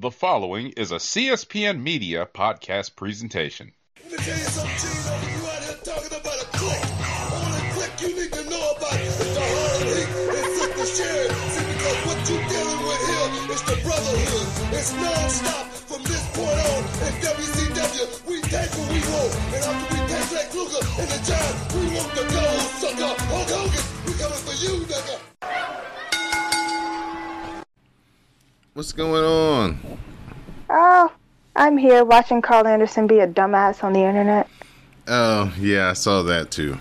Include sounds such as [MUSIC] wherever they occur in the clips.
The following is a CSPN Media podcast presentation. It's non-stop from this point on. WCW, we take what we. And after we take Luger and the we want the gold sucker. Hulk Hogan, we coming for you, nigga. What's going on? Oh, I'm here watching Karl Anderson be a dumbass on the internet. Oh, yeah, I saw that too.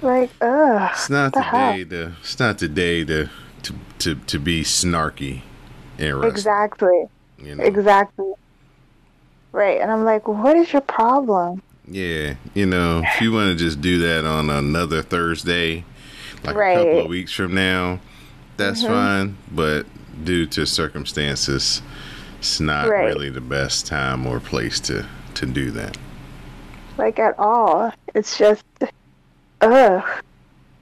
Like, ugh. It's not the day to it's not the day to to to, to be snarky wrestling. Exactly. You know? Exactly. Right. And I'm like, what is your problem? Yeah, you know, if you want to just do that on another Thursday, like a couple Mm-hmm. of weeks from now, that's fine. But due to circumstances, it's not Right. really the best time or place to to do that. Like, at all. It's just, ugh.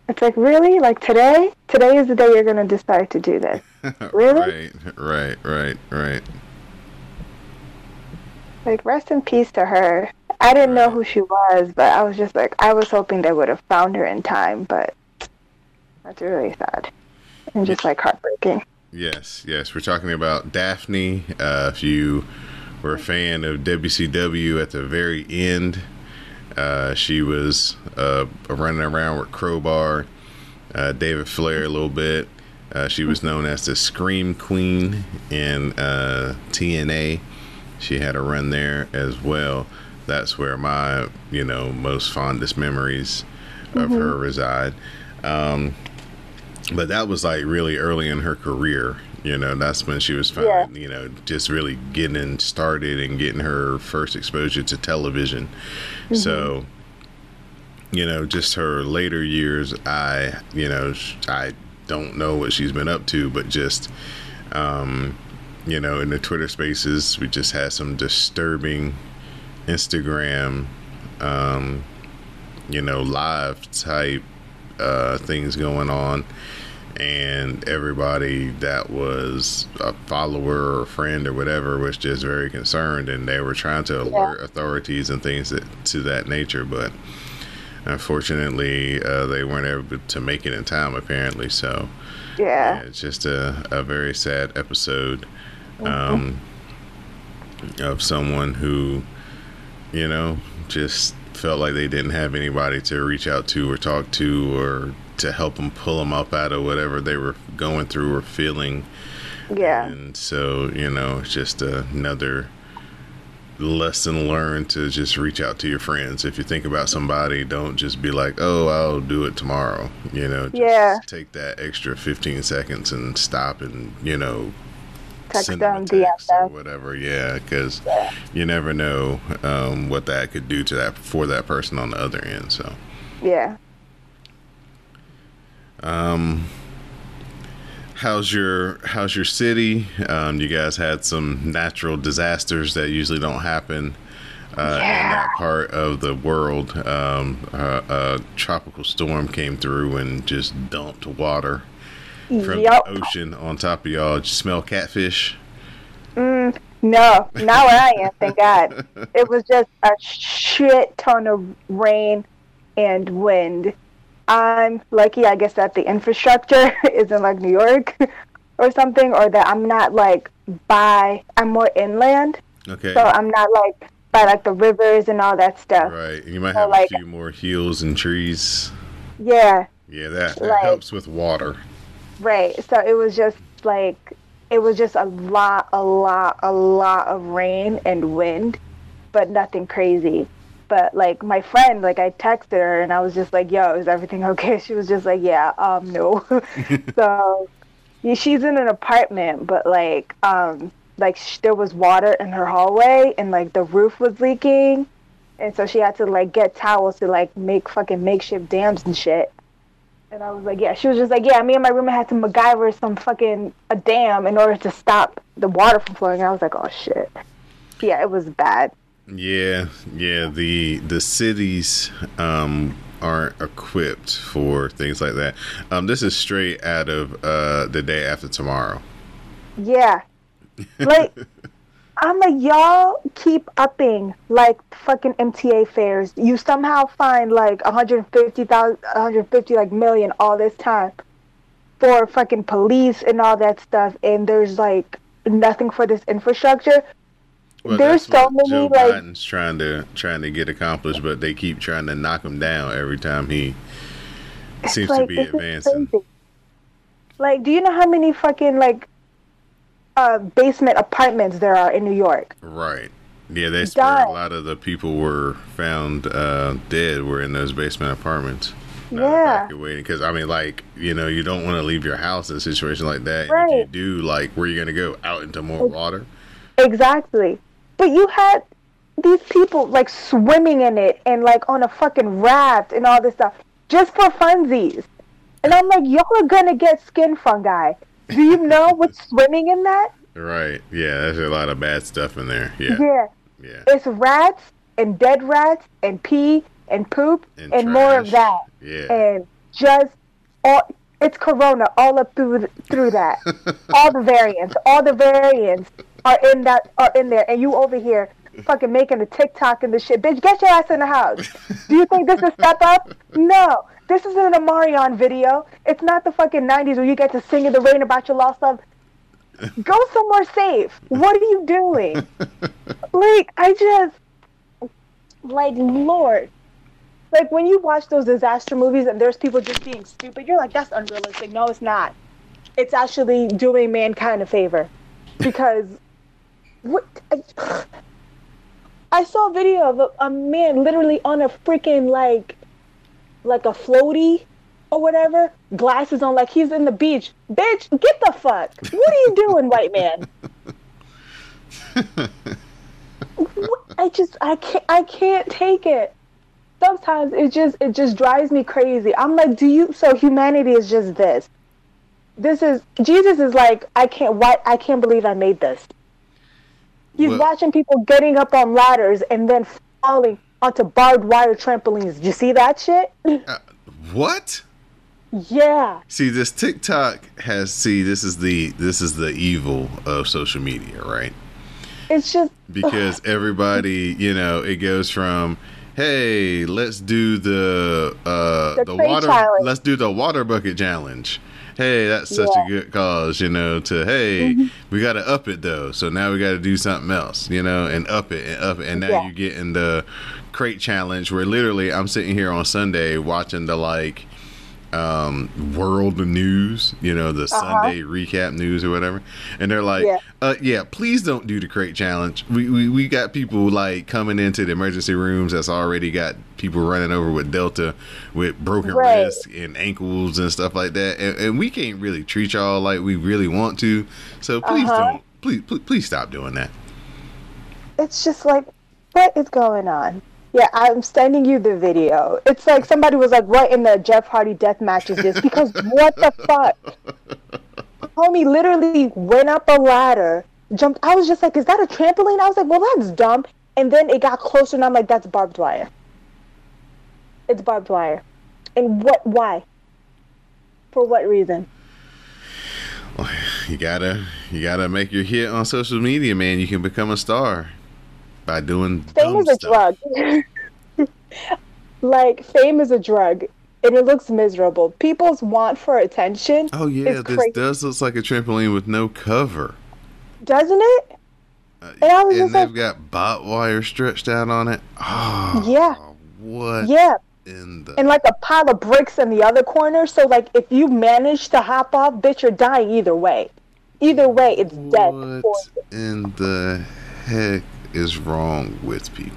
It's like, really? Like, today? Today is the day you're going to decide to do this. [LAUGHS] Really? right, right, right, right. Like, rest in peace to her. I didn't know who she was, but I was just like, I was hoping they would have found her in time, but that's really sad. And just, like, heartbreaking. Yes, yes. We're talking about Daffney. Uh, if you were a fan of WCW at the very end, uh, she was uh, running around with Crowbar, uh, David Flair a little bit. Uh, she was known as the Scream Queen in uh, TNA. She had a run there as well. That's where my, you know, most fondest memories of her reside. Um, but that was like really early in her career you know that's when she was finally you know just really getting started and getting her first exposure to television. So you know just her later years i you know i don't know what she's been up to but just um you know in the twitter spaces we just had some disturbing instagram um you know live type uh things going on and everybody that was a follower or friend or whatever was just very concerned and they were trying to alert authorities and things that, to that nature but unfortunately uh, they weren't able to make it in time apparently so Yeah. it's just a, a very sad episode um, of someone who, you know, just felt like they didn't have anybody to reach out to or talk to or to help them pull them up out of whatever they were going through or feeling. Yeah. And so, you know, it's just another lesson learned to just reach out to your friends. If you think about somebody, don't just be like, oh, I'll do it tomorrow. You know, just Yeah. take that extra 15 seconds and stop and, you know, Text send them, a text or whatever. Yeah, because you never know um, what that could do to that for that person on the other end. So, Yeah. Um, how's your how's your city? Um, you guys had some natural disasters that usually don't happen. Uh, in that part of the world, um, uh, a tropical storm came through and just dumped water from Yup. the ocean on top of y'all. Did you smell catfish? No, not where I am, thank God. [LAUGHS] It was just a shit ton of rain and wind. I'm lucky, I guess, that the infrastructure [LAUGHS] isn't like New York [LAUGHS] or something, or that I'm not like by, I'm more inland, Okay. so I'm not like by like the rivers and all that stuff. Right. And you might So, have like- a few more hills and trees. Yeah, Yeah, that, that Like- helps with water. Right. So it was just like it was just a lot, a lot, a lot of rain and wind, but nothing crazy. But like my friend, like I texted her and I was just like, "Yo, is everything [LAUGHS] okay?" She was just like, "Yeah, um, no." [LAUGHS] so yeah, she's in an apartment, but like, um, like sh- there was water in her hallway and like the roof was leaking, and so she had to like get towels to like make fucking makeshift dams and shit. And I was like, yeah. She was just like, yeah. Me and my roommate had to MacGyver some fucking a dam in order to stop the water from flowing. I was like, oh shit. Yeah, it was bad. Yeah, yeah. The the cities um, aren't equipped for things like that. Um, this is straight out of uh, the day after tomorrow. Yeah, [LAUGHS] Like, I'm like, y'all keep upping like fucking MTA fares. You somehow find like 150,000, 150 like million all this time for fucking police and all that stuff, and there's like nothing for this infrastructure. Well, There's so many, Joe like- Biden's trying to trying to get accomplished, but they keep trying to knock him down every time he seems to be advancing. Like, do you know how many fucking like uh, basement apartments there are in New York? Right. Yeah, that's where a lot of the people were found uh, dead. Were in those basement apartments. Not Yeah. evacuating because I mean, like you know, you don't want to leave your house in a situation like that. And If Right. you do, like, where are you gonna go? Out into more water? Exactly. But you had these people like swimming in it and like on a fucking raft and all this stuff just for funsies. And I'm like, y'all are gonna get skin fungi. Do you know [LAUGHS] what's swimming in that? Right. Yeah, there's a lot of bad stuff in there. Yeah. Yeah. Yeah. It's rats and dead rats and pee and poop and, And more of that. Yeah. And just all it's corona all up through through that. [LAUGHS] all the variants, all the variants are in that are in there and you over here fucking making a TikTok and the shit. Bitch, get your ass in the house. [LAUGHS] Do you think this is step up? No. This isn't a Marion video. It's not the fucking 90s where you get to sing in the rain about your lost love. Go somewhere safe. What are you doing? [LAUGHS] like, I just, like, Lord. Like, when you watch those disaster movies and there's people just being stupid, you're like, that's unrealistic. No, it's not. It's actually doing mankind a favor. Because, what? I, I saw a video of a, a man literally on a freaking, like, like a floaty or whatever, glasses on, like he's in the beach. Bitch, get the fuck. What are you doing, white man? I just, I can't, I can't take it. Sometimes it just, it just drives me crazy. I'm like, do you? So humanity is just this. This is Jesus is like, I can't, why, I can't believe I made this. He's Well- watching people getting up on ladders and then falling onto barbed wire trampolines. Did you see that shit? What? yeah. See, this TikTok has see this is the this is the evil of social media, right? It's just Because everybody, you know, it goes from hey, let's do the uh The the, water challenge. let's do the water bucket challenge. Hey, that's such Yeah. a good cause, you know, to hey, mm-hmm. we got to up it though. So now we got to do something else, you know, and up it and up it and now Yeah. you get in the crate challenge where literally I'm sitting here on Sunday watching the like um world news you know the sunday recap news or whatever and they're like Yeah. uh yeah please don't do the crate challenge we, we we got people like coming into the emergency rooms that's already got people running over with delta with broken Right. wrists and ankles and stuff like that and, and we can't really treat y'all like we really want to so please Uh-huh. don't please, please please stop doing that it's just like what is going on? Yeah, I'm sending you the video. It's like somebody was like right in the Jeff Hardy death matches this because what the fuck? Homie literally went up a ladder, jumped. I was just like, is that a trampoline? I was like, well, that's dumb. And then it got closer, and I'm like, that's barbed wire. It's barbed wire. And what? Why? For what reason? you gotta you gotta make your hit on social media man you can become a star by doing Fame is a stuff. drug. [LAUGHS] like fame is a drug, and it looks miserable. People's want for attention. Oh yeah, is this crazy. does look like a trampoline with no cover. doesn't it? Uh, And I was and they've like- got bot wire stretched out on it. Oh, Yeah. What Yeah, in the and like a pile of bricks in the other corner. So like, if you manage to hop off, bitch, you're dying either way. Either way, it's death. what in the heck is wrong with people?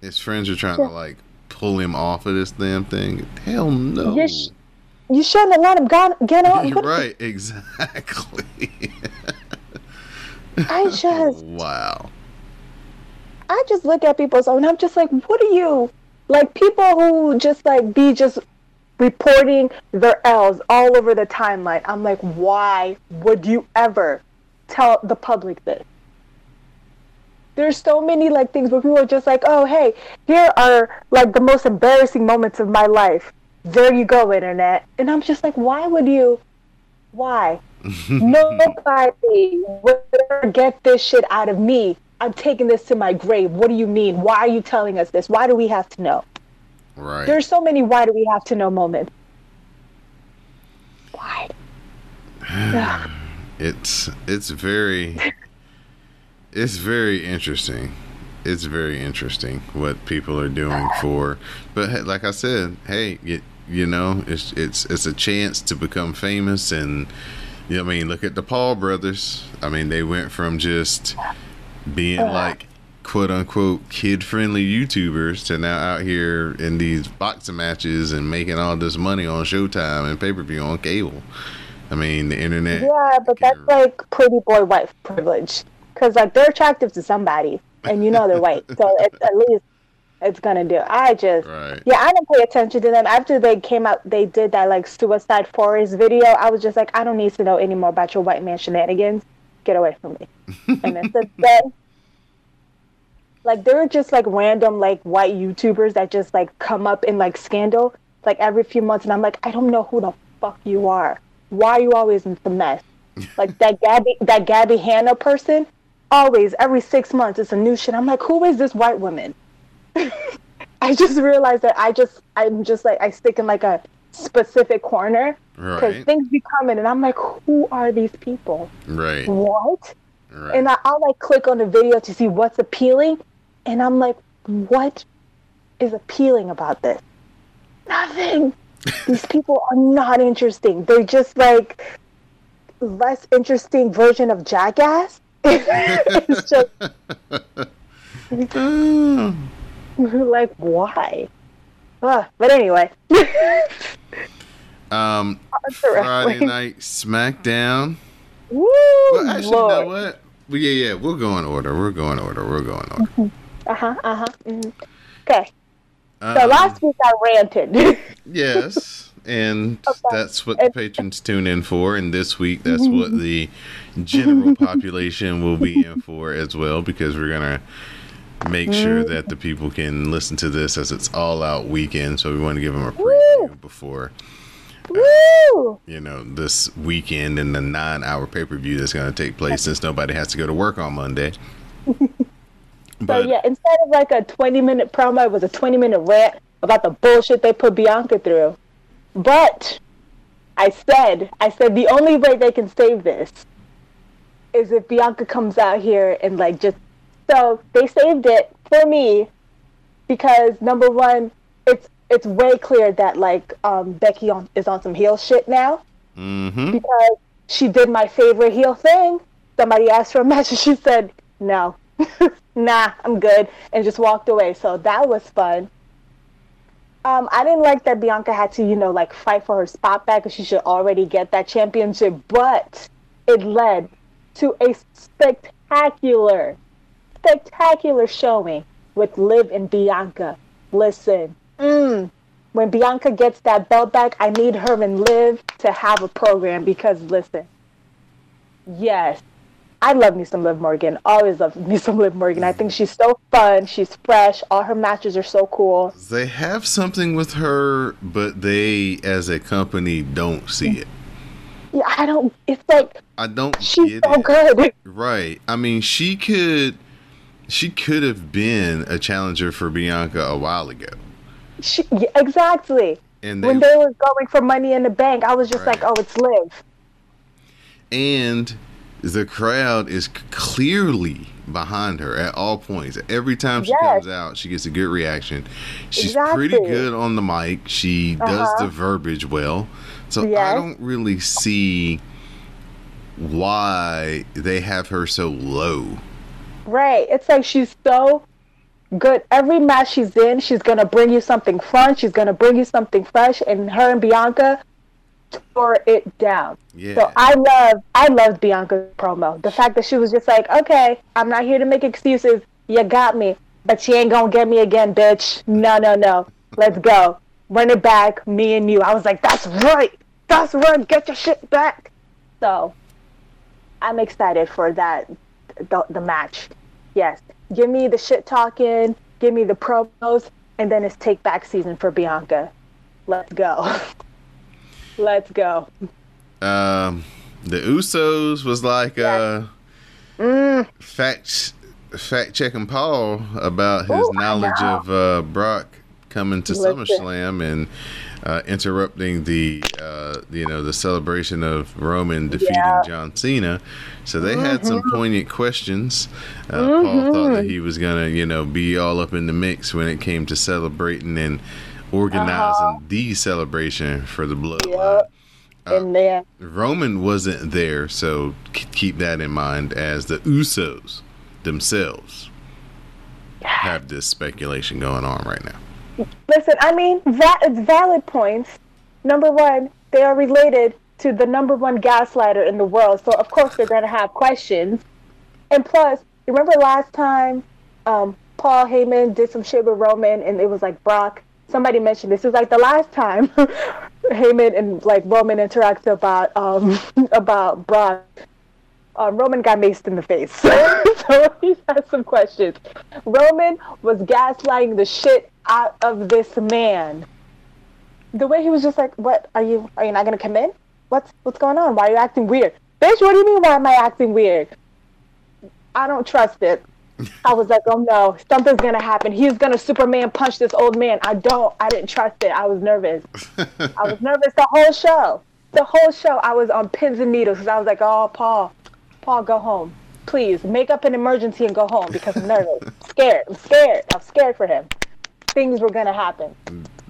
His friends are trying to like pull him off of this damn thing. Hell no. You sh- You shouldn't have let him go- get on. You're [LAUGHS] right, exactly. I [LAUGHS] oh, just. wow. I just look at people so and I'm just like, what are you like people who just like be just reporting their L's all over the timeline. I'm like, why would you ever tell the public this? There's so many like things where people are just like, oh hey, here are like the most embarrassing moments of my life. There you go, internet. And I'm just like, why would you Why? [LAUGHS] Nobody ever get this shit out of me. I'm taking this to my grave. What do you mean? Why are you telling us this? Why do we have to know? Right. There's so many why do we have to know moments. Why? [SIGHS] It's it's very [LAUGHS] it's very interesting. It's very interesting what people are doing for. But like I said, hey, you, you know, it's it's it's a chance to become famous and you know, I mean, look at the Paul brothers. I mean, they went from just being like quote unquote kid friendly YouTubers to now out here in these boxing matches and making all this money on Showtime and pay per view on cable. I mean, the internet. Yeah, but that's like pretty boy white privilege. Because, like, they're attractive to somebody, and you know they're white. So it's, at least it's to do. I just, Right. yeah, I don't pay attention to them. After they came out, they did that, like, Suicide Forest video. I was just like, I don't need to know anymore about your white man shenanigans. Get away from me. and then since [LAUGHS] then, like, they're just, like, random, like, white YouTubers that just, like, come up in, like, scandal, like, every few months. And I'm like, I don't know who the fuck you are. Why are you always in the mess? like that Gabby that Gabby Hanna person, always every six months it's a new shit. I'm like, who is this white woman? [LAUGHS] I just realized that I just I'm just like I stick in like a specific corner because Right. things be coming and I'm like, who are these people? Right. What? Right. And I, I'll like click on the video to see what's appealing, and I'm like, what is appealing about this? Nothing. [LAUGHS] These people are not interesting. They're just like less interesting version of Jackass. It's just [LAUGHS] like why? Ugh, but anyway, [LAUGHS] um, Friday night SmackDown. woo, Well, actually, you know what? Well, yeah, yeah, we'll go in order. We'll go in order. We'll go in order. Uh huh. Uh huh. hmm Okay. So Um, last week I ranted. Yes, and Okay. that's what the patrons tune in for. And this week, that's mm-hmm. what the general population will be in for as well, because we're gonna make sure mm. that the people can listen to this as it's all out weekend. So we want to give them a preview before uh, Woo! you know this weekend and the nine hour pay per view that's going to take place [LAUGHS] since nobody has to go to work on Monday. So But yeah, instead of like a 20 minute promo, it was a 20 minute rant about the bullshit they put Bianca through. But I said, I said the only way they can save this is if Bianca comes out here and like just so they saved it for me because number one, it's it's way clear that like um, Becky on, is on some heel shit now hmm because she did my favorite heel thing. Somebody asked for a match and she said, no, [LAUGHS] nah, I'm good, and just walked away. So that was fun. Um, I didn't like that Bianca had to, you know, like fight for her spot back because she should already get that championship, but it led to a spectacular, spectacular showing with Liv and Bianca. Listen, mm, when Bianca gets that belt back, I need her and Liv to have a program because listen, yes, I love me some Liv Morgan. Always love me some Liv Morgan. I think she's so fun. She's fresh. All her matches are so cool. they have something with her, but they, as a company, don't see it. Yeah, I don't. It's like I don't she's so it. good. [LAUGHS] Right. I mean, she could, she could have been a challenger for Bianca a while ago, She, yeah, exactly. and they When they were going for Money in the Bank, I was just Right. like, oh, it's Liv. and the crowd is clearly behind her at all points. Every time she Yes. comes out, she gets a good reaction. She's pretty good on the mic. She does Uh-huh. the verbiage well. So I don't really see why they have her so low. Right. It's like she's so good. Every match she's in, she's gonna bring you something fun. She's gonna bring you something fresh. And her and Bianca tore it down. Yeah. So I love, I loved Bianca's promo. The fact that she was just like, okay, I'm not here to make excuses. You got me, but you ain't gonna get me again, bitch. No, no, no. Let's go. Run it back, me and you. I was like, that's right. That's right. Get your shit back. So I'm excited for that, the, the match. Yes. Give me the shit talking, give me the promos, and then it's take back season for Bianca. Let's go. [LAUGHS] Let's go. Um, the Usos was like uh, Mm, fact fact checking Paul about his Ooh, knowledge know. of uh, Brock coming to Listen. SummerSlam and uh, interrupting the uh, you know the celebration of Roman defeating Yeah. John Cena. So they had some Mm-hmm. poignant questions. Uh, Paul thought that he was gonna you know be all up in the mix when it came to celebrating and organizing the celebration for the bloodline. Uh-huh. Yep. and then Roman wasn't there, so k- keep that in mind as the Usos themselves have this speculation going on right now. listen, I mean, that it's valid points. Number one, they are related to the number one gaslighter in the world, so of course they're gonna have questions. And plus, remember last time um, Paul Heyman did some shit with Roman, and it was like Brock. Somebody mentioned this. It was like the last time [LAUGHS] Heyman and like Roman interacted about um, [LAUGHS] about Brock. Um, Roman got maced in the face, [LAUGHS] so he has some questions. Roman was gaslighting the shit out of this man. The way he was just like, "What are you? Are you not gonna come in? What's what's going on? Why are you acting weird, bitch? What do you mean? Why am I acting weird? I don't trust it." I was like, "Oh no, something's gonna happen. He's gonna Superman punch this old man." I don't. I didn't trust it. I was nervous. [LAUGHS] I was nervous the whole show. The whole show, I was on pins and needles because I was like, "Oh, Paul, Paul, go home, please. Make up an emergency and go home because I'm nervous, [LAUGHS] scared. I'm scared. I'm scared for him. Things were gonna happen.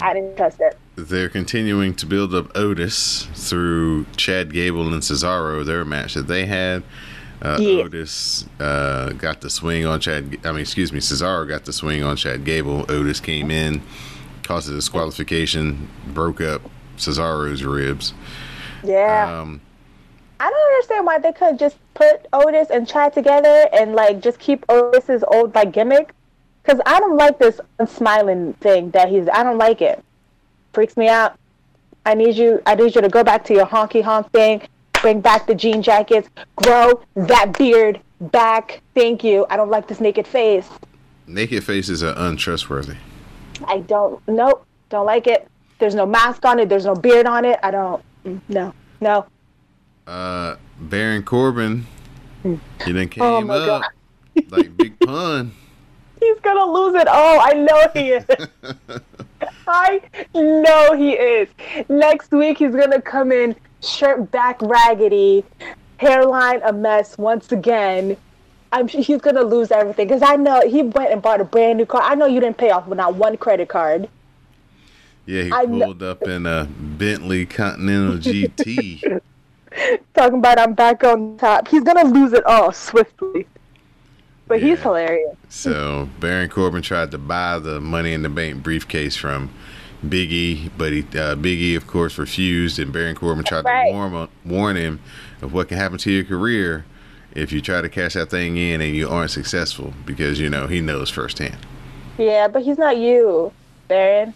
I didn't trust it. They're continuing to build up Otis through Chad Gable and Cesaro, their match that they had. Uh, Yeah. Otis uh, got the swing on Chad. I mean, excuse me, Cesaro got the swing on Chad Gable. Otis came in, caused a disqualification, broke up Cesaro's ribs. Yeah, Um, I don't understand why they could just put Otis and Chad together and like just keep Otis's old like gimmick. Because I don't like this smiling thing that he's. I don't like it. Freaks me out. I need you. I need you to go back to your honky honk thing. Bring back the jean jackets. Grow that beard back. Thank you. I don't like this naked face. naked faces are untrustworthy. I don't. Nope. Don't like it. There's no mask on it. There's no beard on it. I don't. No. No. Uh, Baron Corbin, he then came Oh, my up like Big [LAUGHS] Pun. He's gonna lose it Oh, I know he is. [LAUGHS] I know he is. Next week he's gonna come in shirt back raggedy, hairline a mess once again. I'm sure he's gonna lose everything because I know he went and bought a brand new car. I know you didn't pay off with not one credit card. Yeah, he I pulled up in a Bentley Continental [LAUGHS] GT. Talking about I'm back on top. He's gonna lose it all swiftly. But he's hilarious. so Baron Corbin tried to buy the Money in the Bank briefcase from Big E, but he, uh, Big E, of course, refused, and Baron Corbin tried Right. to warn, warn him of what can happen to your career if you try to cash that thing in and you aren't successful, because you know he knows firsthand. Yeah, but he's not you, Baron.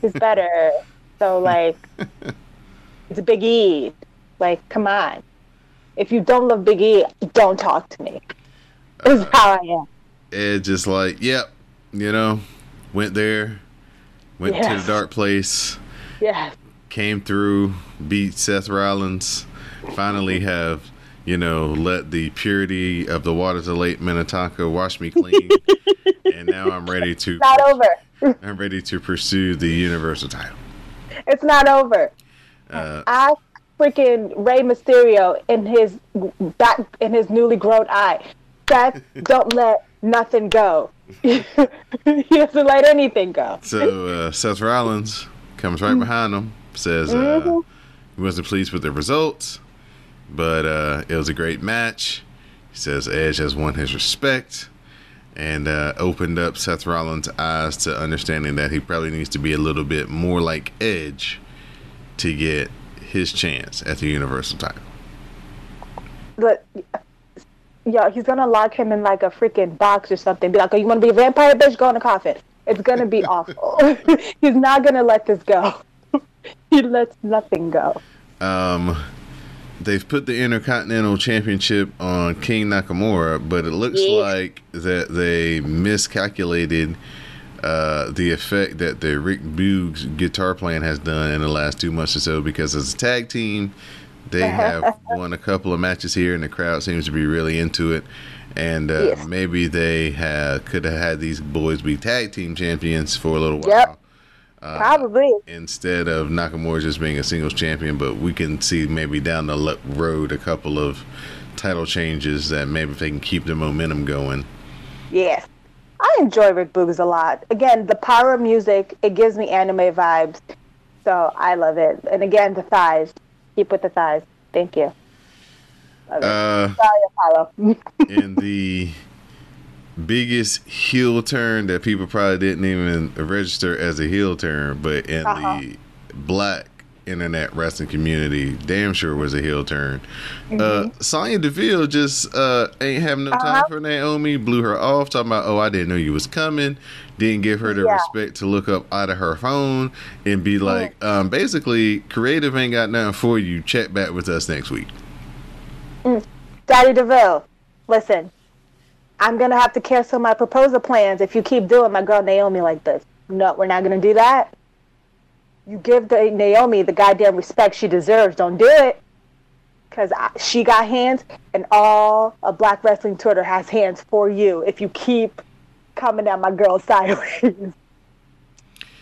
He's [LAUGHS] better. so like, it's Big E. Like, come on. If you don't love Big E, don't talk to me. Is how I am. It's just like, yep, you know, went there, went to the dark place, Yeah. came through, beat Seth Rollins, finally have, you know, let the purity of the waters of Lake Minnetonka wash me clean. [LAUGHS] and now I'm ready to Not over. [LAUGHS] I'm ready to pursue the universal title. It's not over. Uh, Ask freaking Rey Mysterio in his back in his newly grown eye. Seth, [LAUGHS] don't let nothing go. [LAUGHS] he doesn't let anything go. so uh, Seth Rollins comes right behind him, says uh, he wasn't pleased with the results, but uh, it was a great match. He says Edge has won his respect and uh, opened up Seth Rollins' eyes to understanding that he probably needs to be a little bit more like Edge to get his chance at the Universal title. But yeah, he's gonna lock him in like a freaking box or something. Be like, "Oh, you want to be a vampire, bitch? Go in a coffin." It's gonna be [LAUGHS] awful. [LAUGHS] he's not gonna let this go. [LAUGHS] he lets nothing go. Um, they've put the Intercontinental Championship on King Nakamura, but it looks Yeah. like that they miscalculated uh, the effect that the Rick Boogs guitar playing has done in the last two months or so. Because as a tag team, they have [LAUGHS] won a couple of matches here, and the crowd seems to be really into it. And uh, Yes. maybe they have, could have had these boys be tag team champions for a little while Yep. Uh, Probably. instead of Nakamura just being a singles champion. But we can see maybe down the road a couple of title changes that maybe if they can keep the momentum going. Yes. I enjoy Rick Boogs a lot. Again, the power of music, it gives me anime vibes. So I love it. And again, the thighs. Keep with the thighs. Thank you. Uh, Sorry, Apollo. [LAUGHS] in the biggest heel turn that people probably didn't even register as a heel turn, but in Uh-huh. the black internet wrestling community, damn sure was a heel turn. Uh, Mm-hmm. Sonya Deville just uh, ain't having no time Uh-huh. for Naomi, blew her off, talking about, oh, I didn't know you was coming, didn't give her the Yeah. respect to look up out of her phone and be like, um, basically, creative ain't got nothing for you. Check back with us next week. Daddy DeVille, listen. I'm going to have to cancel my proposal plans if you keep doing my girl Naomi like this. No, we're not going to do that. You give the Naomi the goddamn respect she deserves. Don't do it. Because she got hands, and all of Black Wrestling Twitter has hands for you if you keep coming at my girl sideways.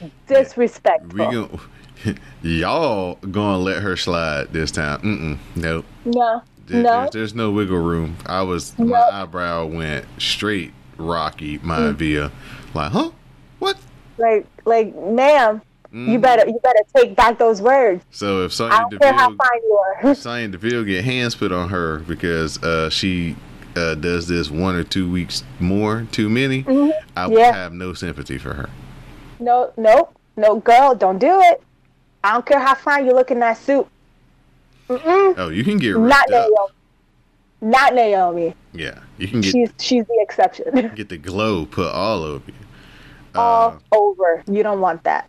[LAUGHS] Disrespectful. We gon' [LAUGHS] y'all gonna let her slide this time? Mm-mm. Nope. no, There- no. There's, there's no wiggle room. I was my eyebrow went straight Rocky my via like, huh? What? Like, like, ma'am, Mm. you better, you better take back those words. So if Sonya care how Deville, fine you are. [LAUGHS] Sonya Deville get hands put on her because uh, she uh, does this one or two weeks more too many, I will Yeah. have no sympathy for her. No, no, no, girl, don't do it. I don't care how fine you look in that suit. Mm-mm. Oh, you can get Not up. Naomi. Not Naomi. Yeah, you can get She's she's the exception. [LAUGHS] get the glow put all over you. Uh, All over. You don't want that.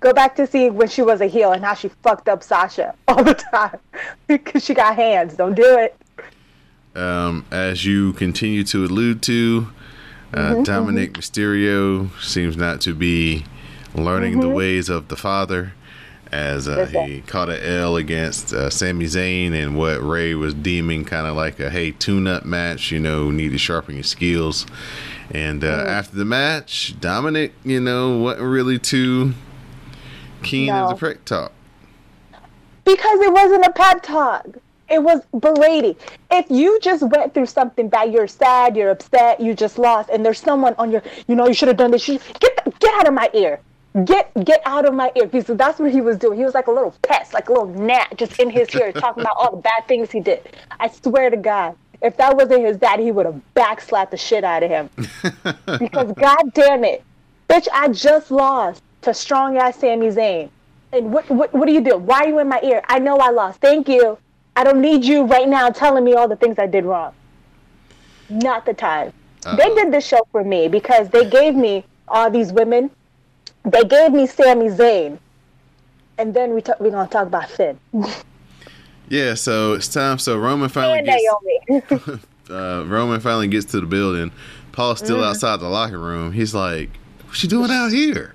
Go back to see when she was a heel and how she fucked up Sasha [LAUGHS] all the time [LAUGHS] because she got hands. Don't do it. Um, as you continue to allude to, uh, Mm-hmm, Dominic Mysterio seems not to be learning the ways of the father. As uh, he caught an L against uh, Sami Zayn in what Rey was deeming kind of like a hey tune-up match, you know, need to sharpen your skills. And uh, Mm-hmm. after the match, Dominic, you know, wasn't really too keen as a prick talk. Because it wasn't a pep talk. It was berating. If you just went through something bad, you're sad, you're upset, you just lost, and there's someone on your, you know, you should have done this. You, get the, get out of my ear. Get get out of my ear. Because that's what he was doing. He was like a little pest, like a little gnat, just in his ear, [LAUGHS] talking about all the bad things he did. I swear to God, if that wasn't his dad, he would have backslapped the shit out of him. [LAUGHS] because God damn it, bitch, I just lost to strong ass Sami Zayn. And what, what what do you do? Why are you in my ear? I know I lost. Thank you. I don't need you right now telling me all the things I did wrong. Not the time. They did this show for me because they gave me all these women. They gave me Sami Zayn. And then we talk, we're going to talk about Finn Yeah, so it's time. So Roman finally and gets [LAUGHS] uh, Roman finally gets to the building. Paul's still Mm. outside the locker room. He's like, "What's she doing out here?"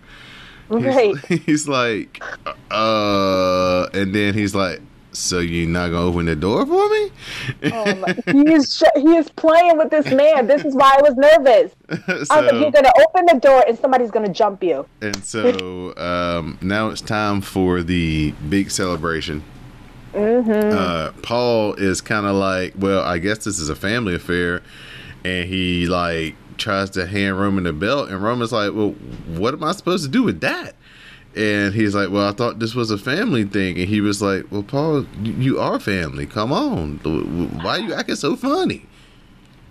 He's, right. [LAUGHS] he's like, "Uh," and then he's like, "So you not gonna open the door for me?" Oh my, [LAUGHS] he, is he is playing with this man. This is why I was nervous. [LAUGHS] I was like, you're to open the door and somebody's to jump you. and so um, now it's time for the big celebration. Mm-hmm. Uh, Paul is kind of like, well, I guess this is a family affair, and he like tries to hand Roman the belt, and Roman's like, well, what am I supposed to do with that? And he's like, well, I thought this was a family thing, and he was like, well, Paul, you, are family. Come on, why are you acting so funny?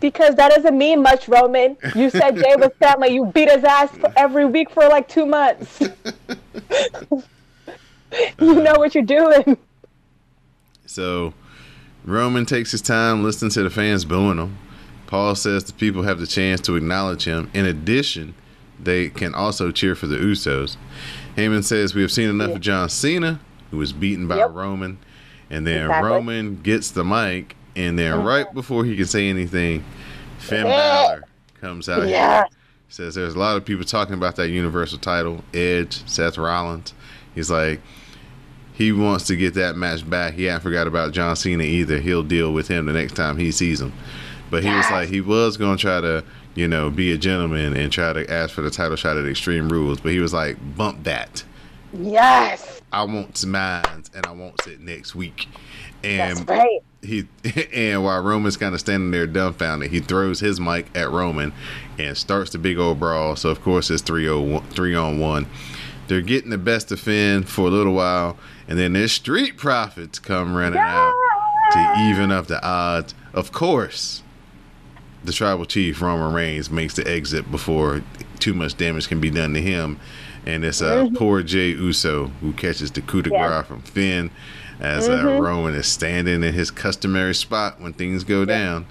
Because that doesn't mean much, Roman. You said Jay was [LAUGHS] family. You beat his ass for every week for like two months. [LAUGHS] you know uh, what you're doing. So Roman takes his time listening to the fans booing him. Paul says the people have the chance to acknowledge him. In addition, they can also cheer for the Usos. Heyman says we have seen enough of John Cena, who was beaten by Yep. Roman, and then Exactly. Roman gets the mic, and then mm-hmm. right before he can say anything, Finn Yeah. Balor comes out Yeah. here Says there's a lot of people talking about that Universal title. Edge, Seth Rollins. He's like, he wants to get that match back. He hadn't forgot about John Cena either. He'll deal with him the next time he sees him. But he was like, he was going to try to, you know, be a gentleman and try to ask for the title shot at Extreme Rules. But he was like, bump that. Yes, I want mine and I want it next week. that's And right. he [LAUGHS] and while Roman's kind of standing there dumbfounded, he throws his mic at Roman and starts the big old brawl. So of course it's 3 three on one. They're getting the best of Finn for a little while, and then their street profits come running out to even up the odds. Of course, the tribal chief Roman Reigns makes the exit before too much damage can be done to him, and it's uh, poor Jay Uso who catches the coup de Yeah. grace from Finn as uh, Roman is standing in his customary spot when things go down,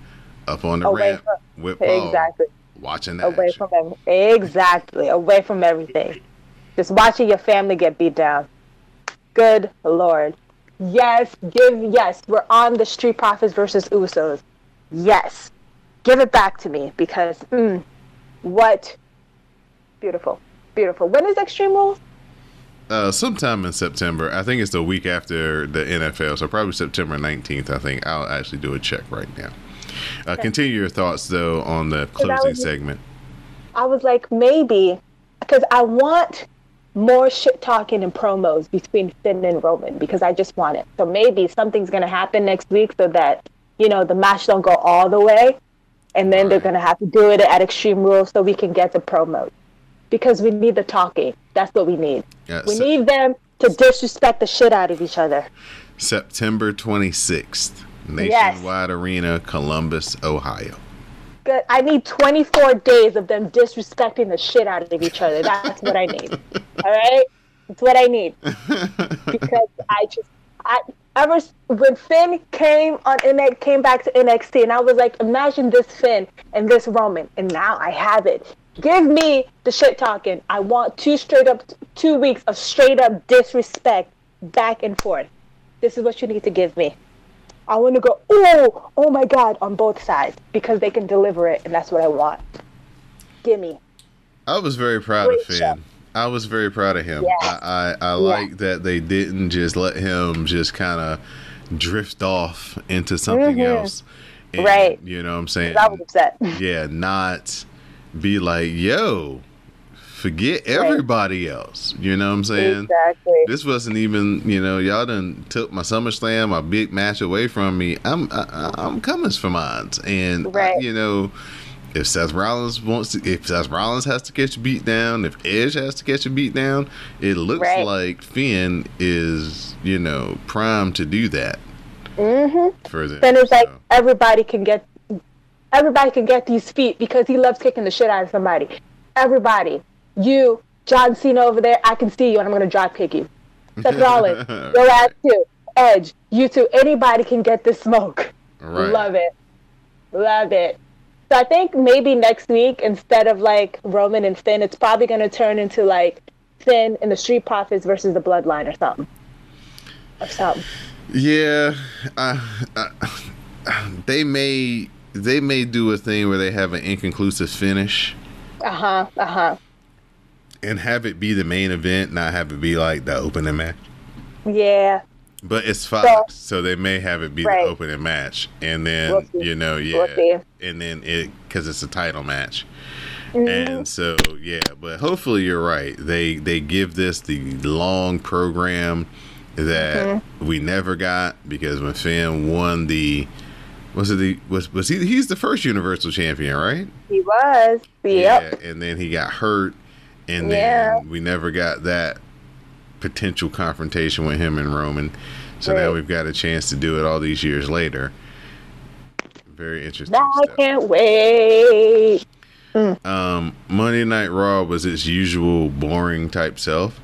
up on the Away ramp with [LAUGHS] Paul, Exactly. watching that Away action. from every, exactly away from everything. Just watching your family get beat down. Good lord. Yes, give yes. We're on the Street Profits versus Usos. Yes, give it back to me because mm, what beautiful, beautiful. When is Extreme Rules? Uh, sometime in September. I think it's the week after the NFL, so probably September 19th. I think I'll actually do a check right now. Uh, continue your thoughts though on the closing was- segment. I was like, maybe, because I want more shit talking and promos between Finn and Roman because I just want it. So maybe something's gonna happen next week so that you know the match don't go all the way, and then they're gonna have to do it at Extreme Rules so we can get the promo because we need the talking. That's what we need. Yeah, We so- need them to disrespect the shit out of each other. September 26th, Yes. Nationwide Arena, Columbus, Ohio. Good. I need 24 days of them disrespecting the shit out of each other. That's what I need. [LAUGHS] All right, that's what I need. [LAUGHS] because I just I ever when Finn came on NXT came back to NXT and I was like, imagine this Finn and this Roman, and now I have it. Give me the shit talking. I want two straight up two weeks of straight up disrespect back and forth. This is what you need to give me. I want to go, oh, oh my God, on both sides because they can deliver it, and that's what I want. Gimme. I was very proud Great of Finn. show. I was very proud of him. I, I, I like that they didn't just let him just kind of drift off into something Mhm. else. And, Right. You know what I'm saying? I was upset. [LAUGHS] yeah, not be like, yo, forget everybody else. You know what I'm saying? exactly. This wasn't even, you know, y'all done took my SummerSlam, my big match away from me. I'm, I, I'm coming for mine, and I- you know, if Seth Rollins wants to, if Seth Rollins has to catch a beat down, if Edge has to catch a beat down, it looks Right. like Finn is, you know, primed to do that Mm-hmm. for them. Then it's like everybody can get, everybody can get these feet because he loves kicking the shit out of somebody. Everybody, you, John Cena over there, I can see you, and I'm gonna drop kick you. Seth [LAUGHS] Rollins, your ass too. Edge, you too. Anybody can get this smoke. Right. Love it. Love it. So I think maybe next week, instead of like Roman and Finn, it's probably going to turn into like Finn and the Street Profits versus the Bloodline or something. Or something. Yeah, they may they may do a thing where they have an inconclusive finish Uh huh. Uh huh. and have it be the main event, not have it be like the opening match. Yeah. But it's Fox, So- so they may have it be Right. the opening match, and then We'll you know, yeah, We'll and then it because it's a title match, Mm-hmm. and so yeah. But hopefully you're right. They they give this the long program that Mm-hmm. we never got because when Finn won the was it the was was he he's the first Universal Champion, right? He was. Yep. Yeah, and then he got hurt, and then we never got that potential confrontation with him and Roman. So now we've got a chance to do it all these years later. Very interesting. I stuff. can't wait. Um, Monday Night Raw was its usual boring type self,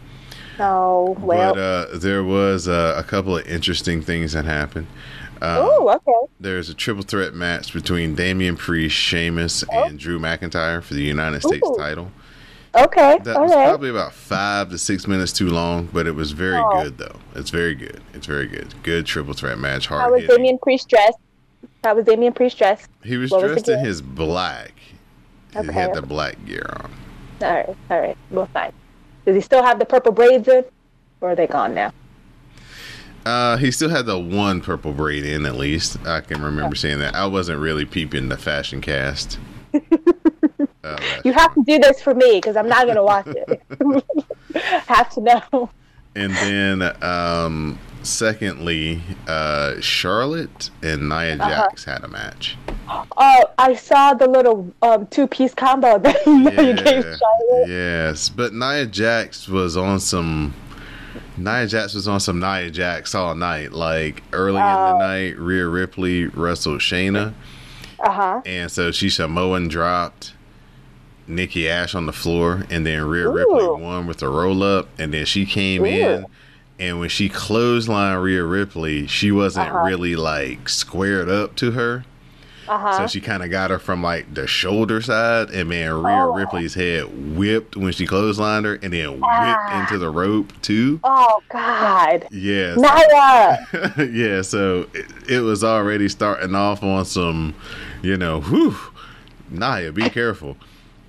Oh, well. but uh, there was uh, a couple of interesting things that happened. Um, oh, okay. There's a triple threat match between Damian Priest, Sheamus, and Drew McIntyre for the United States Oh. Ooh. title. Okay. That All was right. probably about five to six minutes too long, but it was very Oh. good though. It's very good. It's very good. Good triple threat match. How Hard was hitting. Damian Priest dressed? How was Damian Priest dressed? He was what dressed the in his black. He had the black gear on. All right, all right, well, fine. Does he still have the purple braids in, or are they gone now? Uh, he still had the one purple braid in at least. I can remember seeing that. I wasn't really peeping the fashion cast. [LAUGHS] uh, You have to do this for me because I'm not gonna watch it. [LAUGHS] have to know. And then, um, secondly, uh, Charlotte and Nia Uh-huh. Jax had a match. Oh, I saw the little um, two-piece combo [LAUGHS] that you gave Charlotte. yes, but Nia Jax was on some. Nia Jax was on some Nia Jax all night. Like early in the Oh. night, Rhea Ripley wrestled Shayna, Uh huh. and so she Samoan dropped Nikki Ash on the floor, and then Rhea Ooh. Ripley won with the roll up, and then she came Ooh. in. And when she clotheslined Rhea Ripley, she wasn't Uh-huh. really like squared up to her. Uh huh. So she kind of got her from like the shoulder side, and man, Rhea Oh. Ripley's head whipped when she clotheslined her, and then whipped Ah. into the rope too. oh God, Yes, Naya. [LAUGHS] yeah. So it, it was already starting off on some, you know, whew, Naya, be careful.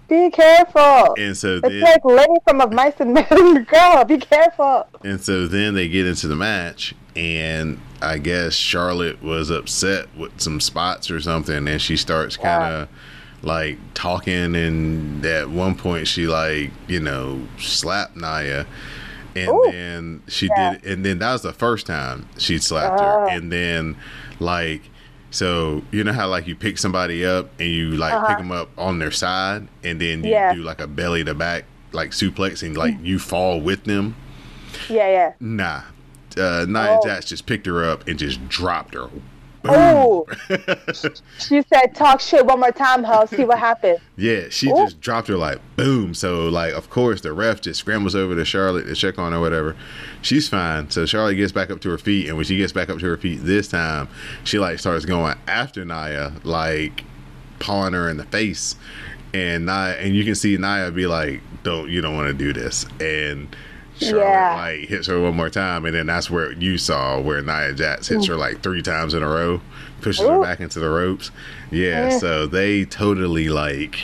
Be careful. And so It's then, like Lenny from A Mice and Men. [LAUGHS] Girl, be careful. and so then they get into the match, and I guess Charlotte was upset with some spots or something, and she starts kind of like talking, and at one point she like you know slapped Naya, and Ooh. then she Yeah. did, and then that was the first time she slapped her, Oh. and then like. So you know how like you pick somebody up and you like Uh-huh. pick them up on their side and then you Yeah. do like a belly to back like suplex and like you fall with them. Yeah, yeah. Nah. Uh, Nia Oh. Jax just picked her up and just dropped her. Oh, [LAUGHS] she said, "Talk shit one more time, ho. See what happens." yeah, she Oh. just dropped her like boom. So like, of course, the ref just scrambles over to Charlotte to check on her, whatever. She's fine. So Charlotte gets back up to her feet, and when she gets back up to her feet this time, she like starts going after Nia, like pawing her in the face, and Nia, and you can see Nia be like, "Don't you don't want to do this," and. Charlotte Yeah. like hits her one more time, and then that's where you saw where Nia Jax hits her like three times in a row, pushes her back into the ropes. Yeah, Yeah. so they totally like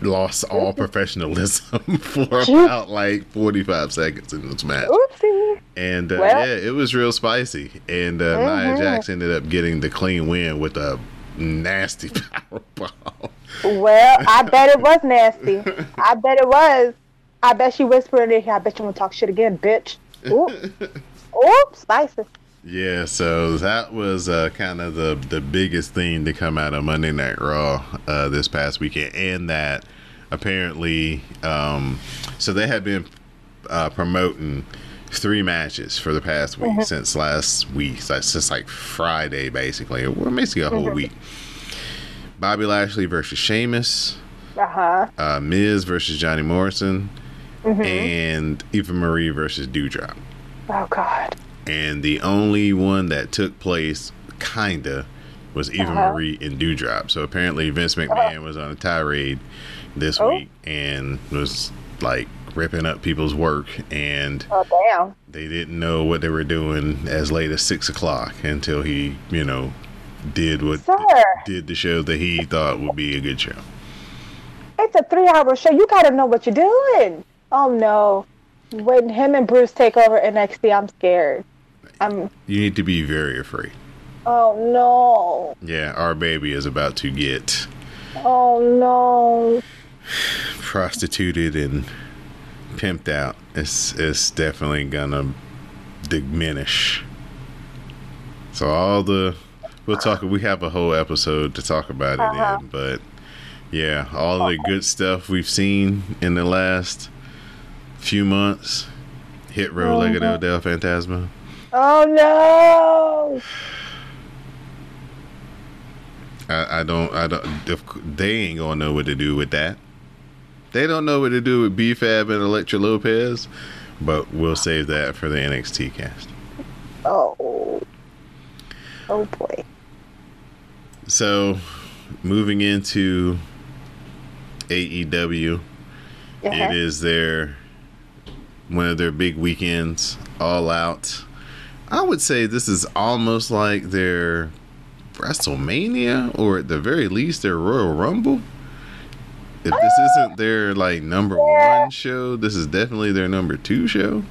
lost all professionalism [LAUGHS] for about like 45 seconds in this match. Oopsie. And uh, Well- yeah, it was real spicy. And uh, Nia Mhm. Jax ended up getting the clean win with a nasty [LAUGHS] power bomb. Well, I bet it was [LAUGHS] nasty. I bet it was. I bet she whispered in here. I bet you want to talk shit again, bitch. [LAUGHS] Oop. Oop, spicy. Yeah, so that was uh, kind of the the biggest thing to come out of Monday Night Raw uh, this past weekend, and that apparently, um, so they had been uh, promoting three matches for the past week since last week, so since like Friday, basically, or basically a whole week. Bobby Lashley versus Sheamus, Uh huh. uh, Miz versus Johnny Morrison, and Eva Marie versus Doudrop. Oh God. and the only one that took place kinda was Eva Uh-huh. Marie and Doudrop. So apparently Vince McMahon was on a tirade this Oh. week and was like ripping up people's work and Oh damn. they didn't know what they were doing as late as six o'clock until he, you know, did what did the show that he thought would be a good show. It's a three-hour show. You gotta know what you're doing. Oh no. When him and Bruce take over NXT, I'm scared. I'm. You need to be very afraid. Oh no. Yeah, our baby is about to get Oh no. prostituted and pimped out, it's it's definitely gonna diminish. So all the we'll talk. We have a whole episode to talk about it Uh-huh. in, but yeah, all the good stuff we've seen in the last few months. Hit Row Legado del Fantasma. Oh no. I, I don't. I don't. They ain't gonna know what to do with that. They don't know what to do with B-Fab and Elektra Lopez, but we'll save that for the NXT cast. Oh. Oh boy. So, moving into AEW, Uh-huh. it is their one of their big weekends, all out. I would say this is almost like their WrestleMania, or at the very least, their Royal Rumble. if this isn't their like number Yeah. one show, this is definitely their number two show.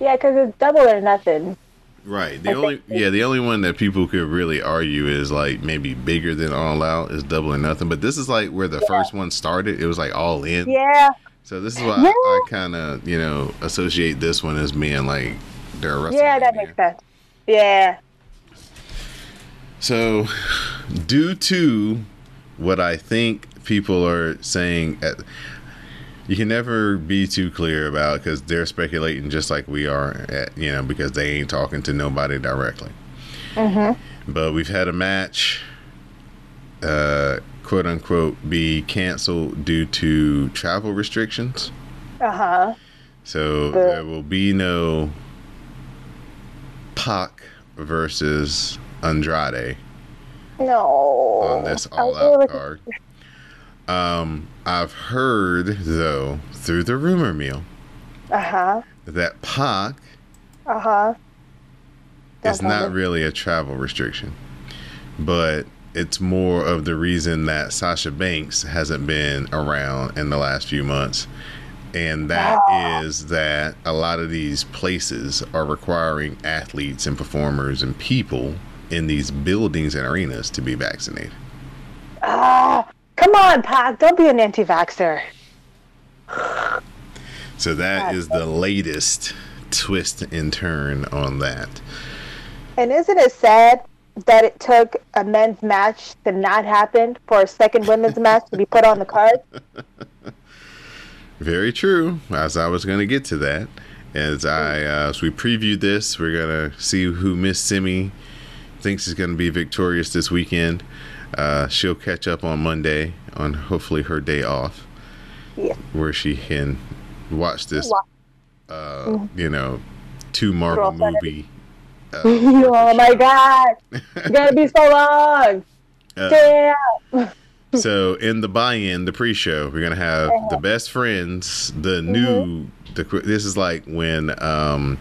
Yeah, because it's double or nothing. Right. The I only yeah, the only one that people could really argue is like maybe bigger than All Out is Double or Nothing. But this is like where the first one started. It was like All In. Yeah. So this is why I, Yeah. I kind of you know associate this one as being like their. Yeah, that makes sense. Yeah. So, due to what I think people are saying, at, you can never be too clear about because they're speculating just like we are, at, you know, because they ain't talking to nobody directly. Mm-hmm. But we've had a match, uh, quote unquote, be canceled due to travel restrictions. Uh huh. So The- there will be no Pac versus Andrade No. on this all out card. Um, I've heard though through the rumor mill Uh-huh. that Pac Uh-huh. is Don't not really a travel restriction, but it's more of the reason that Sasha Banks hasn't been around in the last few months. And that is that a lot of these places are requiring athletes and performers and people in these buildings and arenas to be vaccinated. Ah, come on, Pac. Don't be an anti-vaxxer. So that is the latest twist and turn on that. And isn't it sad that it took a men's match to not happen for a second women's [LAUGHS] match to be put on the card? [LAUGHS] Very true. As I was going to get to that, as I uh, as we preview this, we're gonna see who Miss Simi thinks is going to be victorious this weekend. Uh, she'll catch up on Monday on hopefully her day off, Yeah. where she can watch this. Uh, you know, two Marvel movie. Uh, [LAUGHS] [LAUGHS] oh my God! It's gonna be so long. [LAUGHS] uh, Damn. So in the buy-in, the pre-show, we're gonna have the best friends, the new. The this is like when, um,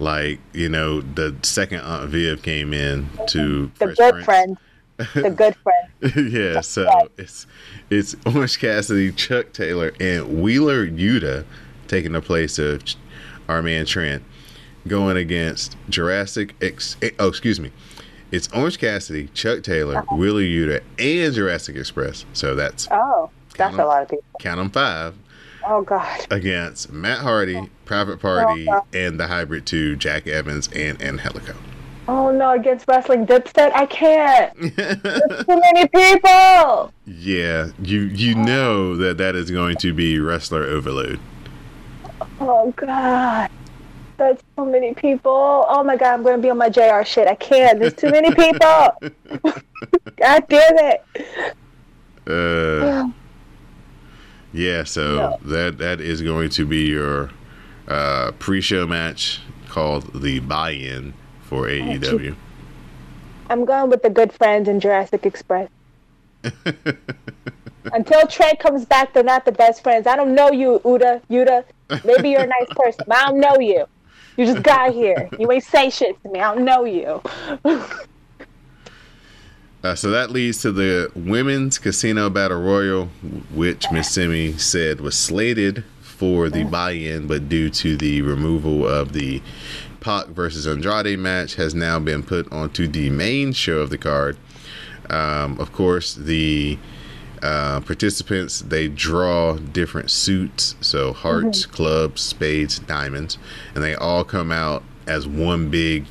like you know, the second Aunt Viv came in to The Fresh good friend. The good friend. yeah, so it's it's Orange Cassidy, Chuck Taylor, and Wheeler Yuta taking the place of our man Trent, going against Jurassic X. eh, Oh, excuse me. It's Orange Cassidy, Chuck Taylor, Wheeler Yuta, and Jurassic Express. So that's Oh, that's a lot of people. count them five Oh God. against Matt Hardy, Private Party, Oh, and the Hybrid Two, Jack Evans and Angelico. Oh no, against wrestling dipset, I can't. [LAUGHS] There's too many people. yeah, you you know that that is going to be wrestler overload. Oh God. So many people. Oh my God, I'm gonna be on my JR shit. I can't. There's too many people. [LAUGHS] [LAUGHS] God damn it. Uh, yeah, so that that is going to be your uh, pre-show match called the buy-in for E AEW. I'm going with the good friends in Jurassic Express. [LAUGHS] Until Trent comes back, they're not the best friends. I don't know you, Uda, Yuda. Maybe you're a nice person, but I don't know you. You just got here. You ain't say shit to me. I don't know you. [LAUGHS] Uh, so that leads to the women's casino battle royal, which Miss Simi said was slated for the buy-in, but due to the removal of the Pac versus Andrade match, has now been put onto the main show of the card. Um, of course, the uh, participants they draw different suits, so hearts, clubs, spades, diamonds, and they all come out as one big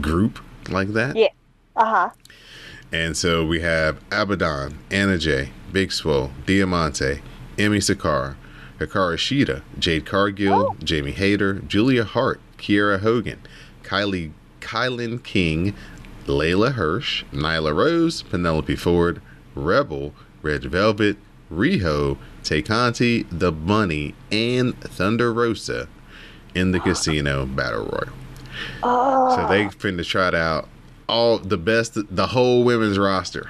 group like that. Yeah. Uh huh. And so we have Abaddon, Anna Jay, Big Swole, Diamante, Emi Sakura, Hikaru Shida, Jade Cargill, Jamie Hayter, Julia Hart, Kiera Hogan, Kylie Kilynn King, Leyla Hirsch, Nyla Rose, Penelope Ford, Rebel, Red Velvet, Riho, Tay Conti, The Bunny, and Thunder Rosa in the casino battle royal. Oh. So they finna try out all the best, the whole women's roster,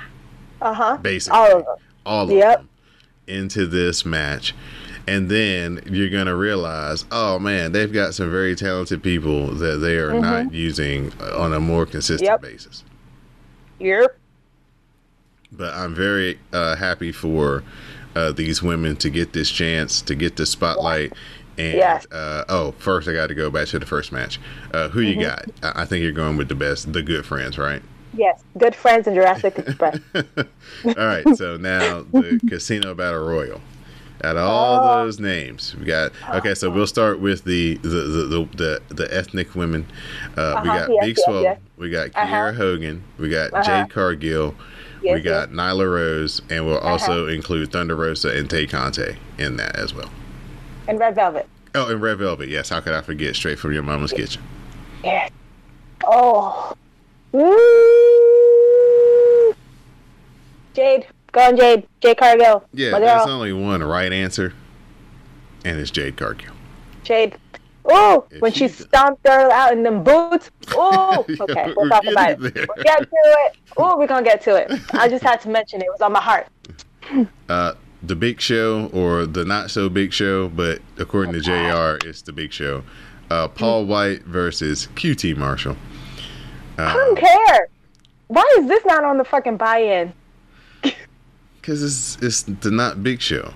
Uh huh. basically, All of them. all of Yep. them, into this match. And then you're gonna realize, oh man, they've got some very talented people that they are not using on a more consistent Mm-hmm. Yep. basis. Yep. But I'm very uh, happy for uh, these women to get this chance to get the spotlight. And Yes. uh, oh, first I got to go back to the first match. Uh, who Mm-hmm. you got? I-, I think you're going with the best, the good friends, right? Yes, good friends in Jurassic [LAUGHS] Express. All right, so now the Casino Battle Royal. Out of all Oh. those names, we got okay. So we'll start with the the the the, the, the ethnic women. Uh, we Uh-huh, got yes, Big yes, Swole, yes. we got Uh-huh. Kiera Hogan, we got Uh-huh. Jade Cargill, we Yes, got Nyla Rose, and we'll Uh-huh. also include Thunder Rosa and Tay Conti in that as well. And Red Velvet. Oh, and Red Velvet. Yes, how could I forget? Straight from your mama's kitchen. Yes. Oh. Woo. Jade. Go on, Jade. Jade Cargill. Yeah, there's only one right answer, and it's Jade Cargill. Jade. Oh, when she she- stomped her out in them boots. [LAUGHS] Oh, okay, we'll talk about it. there. We'll get to it. Oh, we're gonna get to it. I just had to mention it. It was on my heart. [LAUGHS] Uh, the Big Show or the Not So Big Show, but according to JR, it's the Big Show. Uh, Paul White versus QT Marshall. I don't care. Why is this not on the fucking buy-in? [LAUGHS] Because it's it's the Not Big Show.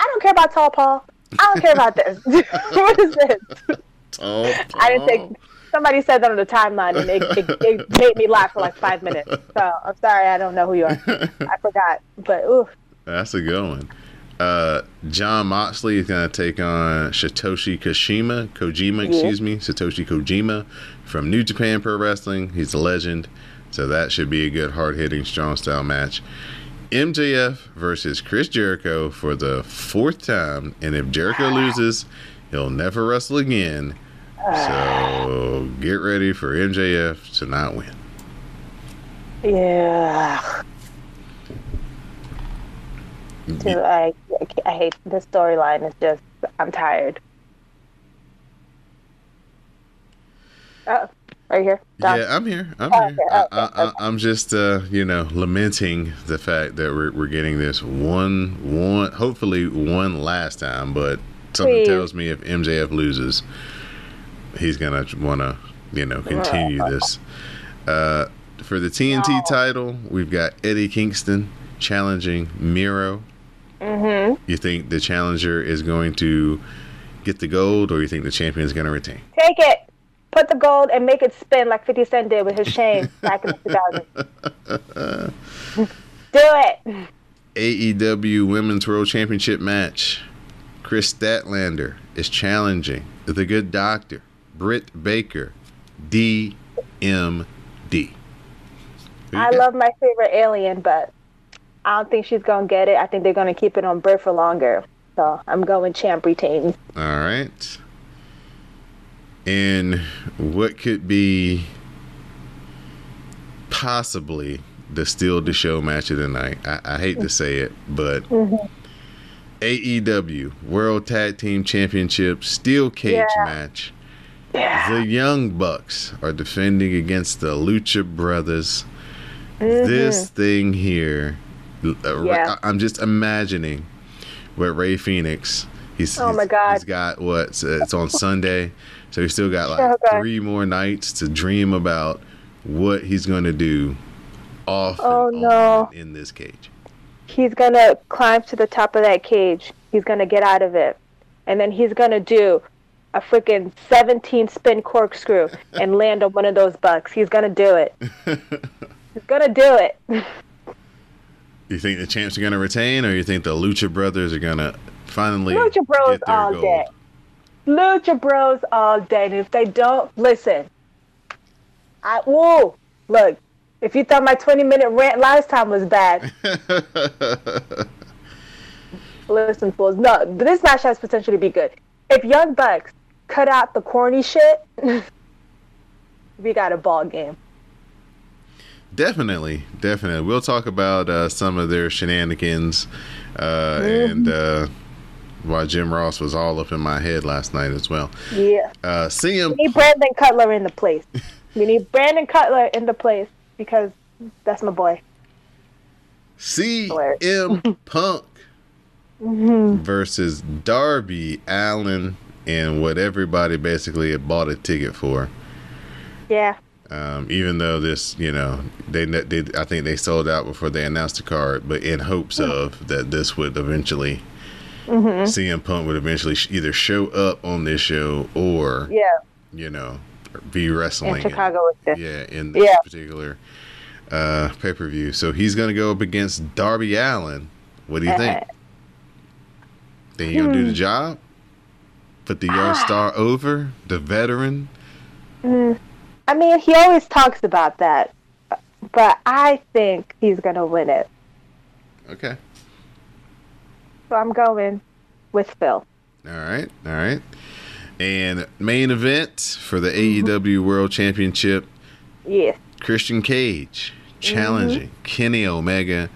I don't care about Tall Paul. I don't care about this. [LAUGHS] what is this? Oh, I didn't think somebody said that on the timeline and it, it, it made me laugh for like five minutes. So I'm sorry, I don't know who you are. I [LAUGHS] forgot. But ooh, That's a good one. Uh, Jon Moxley is going to take on Satoshi Kojima, Kojima, Yeah. excuse me, Satoshi Kojima from New Japan Pro Wrestling. He's a legend, so that should be a good, hard-hitting, strong style match. MJF versus Chris Jericho for the fourth time, and if Jericho loses, he'll never wrestle again. So get ready for MJF to not win. yeah. Dude, I, I hate the storyline. It's just I'm tired. Oh, right here. Done. Yeah, I'm here. I'm Oh, here. okay, I, okay, I, I, I'm just, uh, you know, lamenting the fact that we're, we're getting this one, one, hopefully one last time. But something Please. tells me if MJF loses, he's gonna want to, you know, continue [LAUGHS] this. Uh, for the TNT title, we've got Eddie Kingston challenging Miro. Mm-hmm. You think the challenger is going to get the gold, or you think the champion is going to retain? Take it. Put the gold and make it spin like 50 Cent did with his chain [LAUGHS] back in the 2000s. Do it. AEW Women's World Championship match. Kris Statlander is challenging the good doctor, Britt Baker, DMD. I love my favorite alien, but I don't think she's gonna get it. I think they're gonna keep it on Britt for longer. So I'm going champ retains. All right. And what could be possibly the steal the show match of the night? I, I hate to say it, but AEW World Tag Team Championship Steel Cage Yeah. match. Yeah. The Young Bucks are defending against the Lucha Brothers. This thing here, uh, Mm-hmm. Yeah. I- I'm just imagining what Rey Fénix. He's, Oh my God. He's got what? It's, it's on Sunday, so he's still got like Okay. three more nights to dream about what he's going to do off Oh, and no. on in this cage. He's gonna climb to the top of that cage. He's gonna get out of it, and then he's gonna do a freaking 17 spin corkscrew [LAUGHS] and land on one of those bucks. He's gonna do it. [LAUGHS] He's gonna do it. You think the champs are going to retain, or you think the Lucha Brothers are going to finally Lucha Bros get their all gold? day. Lucha Bros all day. And if they don't, listen. I whoa, look. If you thought my 20 minute rant last time was bad, [LAUGHS] listen, fools. No, this match has potential to be good. If Young Bucks cut out the corny shit, [LAUGHS] we got a ball game. Definitely, definitely. We'll talk about uh, some of their shenanigans uh, and uh, why Jim Ross was all up in my head last night as well. Yeah. Uh, CM, We need Brandon Cutler in the place. we need Brandon Cutler in the place because that's my boy. CM [LAUGHS] Punk versus Darby Allin and what everybody basically had bought a ticket for. Yeah. Um, even though this, you know, they, they I think they sold out before they announced the card, but in hopes of that this would eventually CM Punk would eventually either show up on this show or Yeah, you know be wrestling in Chicago yeah, in this Yeah. particular uh, pay per view. So he's going to go up against Darby Allin. What do you think? Think he gonna Hmm. do the job? Put the Ah. young star over the veteran. I mean, he always talks about that, but I think he's gonna win it. Okay. So I'm going with Phil. All right. All right. And main event for the AEW World Championship: Yes. Christian Cage challenging Kenny Omega.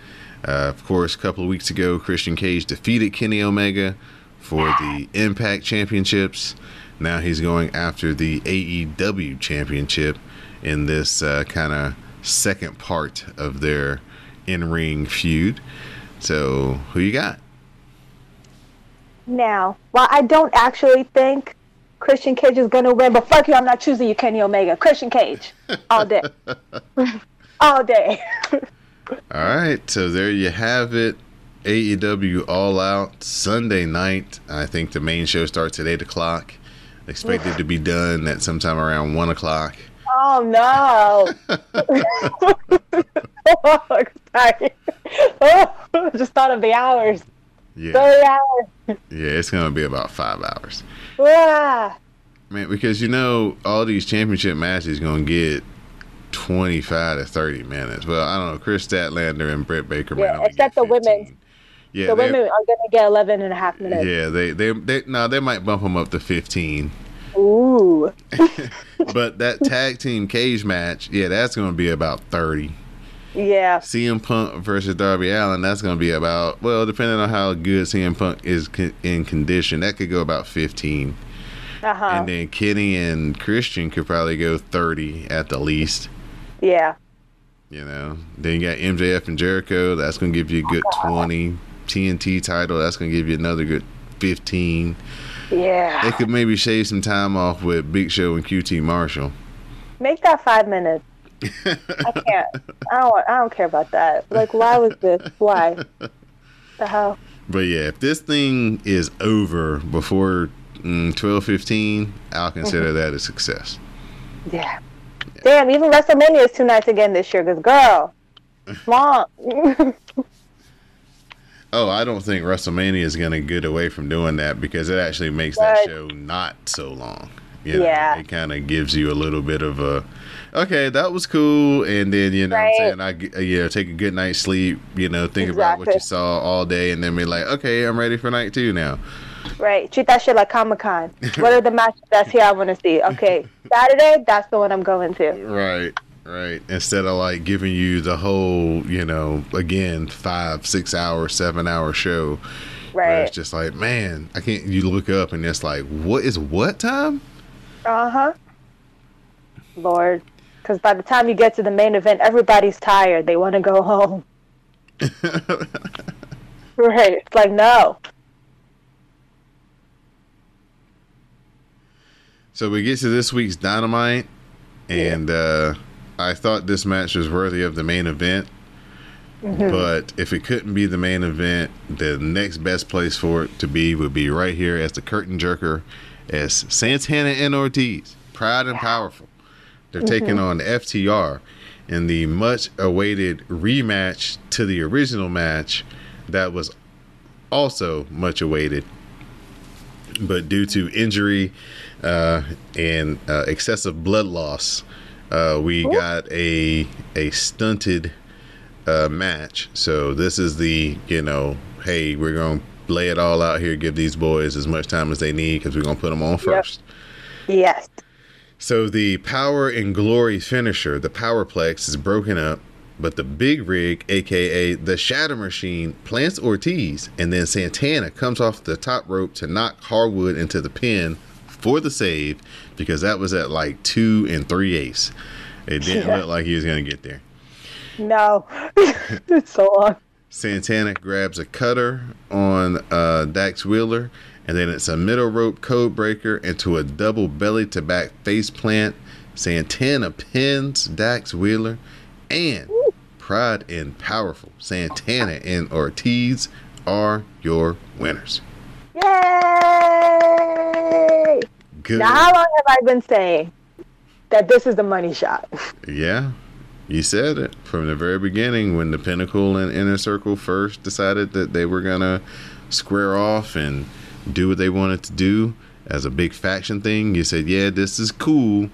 Uh, of course, a couple of weeks ago, Christian Cage defeated Kenny Omega for the Impact Championships. Now he's going after the AEW Championship in this uh, kind of second part of their in-ring feud. So, who you got? Now, while I don't actually think Christian Cage is gonna win, but fuck you, I'm not choosing you, Kenny Omega. Christian Cage, [LAUGHS] all day, [LAUGHS] all day. [LAUGHS] All right, so there you have it. AEW All Out Sunday night. I think the main show starts at eight o'clock. Expected to be done at sometime around one o'clock. oh no! oh, sorry. Oh, just thought of the hours. Yeah, Thirty hours. yeah, it's gonna be about five hours, Ah. man. Because you know all these championship matches gonna get twenty-five to thirty minutes. Well, I don't know. Kris Statlander and Britt Baker. Yeah, except the women. Yeah, the women are gonna get 11 and a half minutes. Yeah, they they they no, they might bump them up to fifteen. Ooh. [LAUGHS] But that tag team cage match, yeah, that's gonna be about thirty. Yeah. CM Punk versus Darby Allin, that's going to be about, well, depending on how good CM Punk is con- in condition, that could go about 15. Uh huh. And then Kenny and Christian could probably go 30 at the least, Yeah. you know. Then you got MJF and Jericho, that's going to give you a good 20. TNT title, that's going to give you another good 15. Yeah. They could maybe shave some time off with Big Show and QT Marshall. Make that five minutes. I [LAUGHS] can't. I don't. I don't care about that. Like, why was this? Why? The hell? But yeah, if this thing is over before mm, 12 15, I'll consider that a success. Yeah. Damn. Even WrestleMania is two nights again this year. Cause girl, long. [LAUGHS] Oh, I don't think WrestleMania is going to get away from doing that because it actually makes that show not so long. You know, Yeah. It kind of gives you a little bit of a, okay, that was cool. And then, you know what I'm saying, I, uh, you know, take a good night's sleep, you know, think about what you saw all day and then be like, okay, I'm ready for night two now. right. Treat that shit like Comic Con. What are the [LAUGHS] matches that's here I want to see? Okay. Saturday. That's the one I'm going to. Right. Right. Instead of like giving you the whole, you know, again, five, six hour, seven hour show. Right. it's just like, man, I can't, you look up and it's like, what is what time? Uh huh. Lord. Because by the time you get to the main event, everybody's tired. They want to go home. [LAUGHS] Right. It's like, no. So we get to this week's Dynamite, and uh, I thought this match was worthy of the main event. But if it couldn't be the main event, the next best place for it to be would be right here as the curtain jerker, as Santana and Ortiz, proud and powerful. They're taking on FTR in the much awaited rematch to the original match that was also much awaited but due to injury uh, and uh, excessive blood loss, uh, we got a a stunted uh, match. So this is the you know, hey, we're gonna lay it all out here, give these boys as much time as they need because we're gonna put them on first. Yes. So the power and glory finisher, the powerplex, is broken up, but the big rig, aka the shatter machine, plants Ortiz, and then Santana comes off the top rope to knock Harwood into the pin for the save because that was at like two and three ace. It didn't Yeah. look like he was gonna get there. No. [LAUGHS] it's so long. Santana grabs a cutter on uh, Dax Wheeler, and then it's a middle rope code breaker into a double belly to back face plant Santana pins Dax Wheeler, and Pride and Powerful Santana and Ortiz are your winners. Yay! Good. Now, how long have I been saying that this is the money shot? [LAUGHS] Yeah, you said it from the very beginning when the Pinnacle and Inner Circle first decided that they were gonna square off and do what they wanted to do as a big faction thing. You said, "Yeah, this is cool,"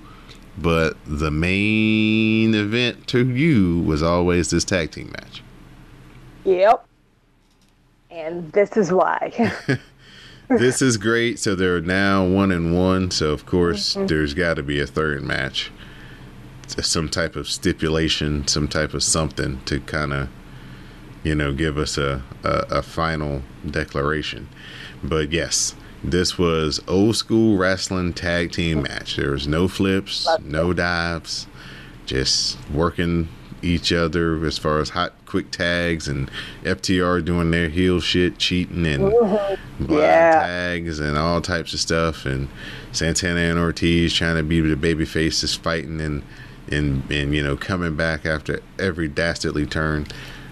but the main event to you was always this tag team match. Yep. And this is why. [LAUGHS] [LAUGHS] this is great. So they're now one and one. So of course, mm-hmm. there's got to be a third match, some type of stipulation, some type of something to kind of, you know, give us a, a a final declaration. But yes, this was old school wrestling tag team match. There was no flips, no dives, just working each other as far as hot quick tags and FTR doing their heel shit, cheating and blind Yeah. tags and all types of stuff and Santana and Ortiz trying to be the baby faces fighting and and and you know coming back after every dastardly turn.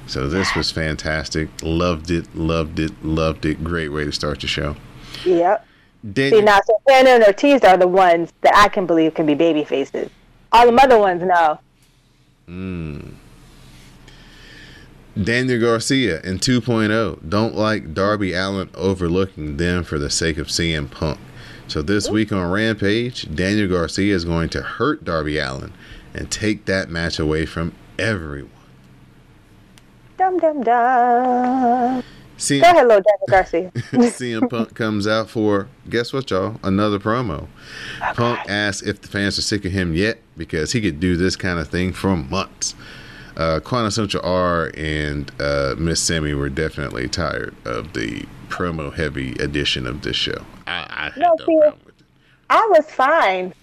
So this was fantastic. Loved it, loved it, loved it. Great way to start the show. yep. See, now Santana and Ortiz are the ones that I can believe can be baby faces. All the other ones, no. Hmm. Daniel Garcia in 2.0 don't like Darby Allin overlooking them for the sake of CM Punk. So this week on Rampage, Daniel Garcia is going to hurt Darby Allin and take that match away from everyone. Dum dum dum. CM, Go ahead, little Daniel Garcia. [LAUGHS] CM Punk comes out for guess what, y'all? Another promo. Punk asks if the fans are sick of him yet because he could do this kind of thing for months. Uh, Quantum Central R and uh, Miss Sammy were definitely tired of the promo heavy edition of this show. I, I had No, no, see- problem with it. I was fine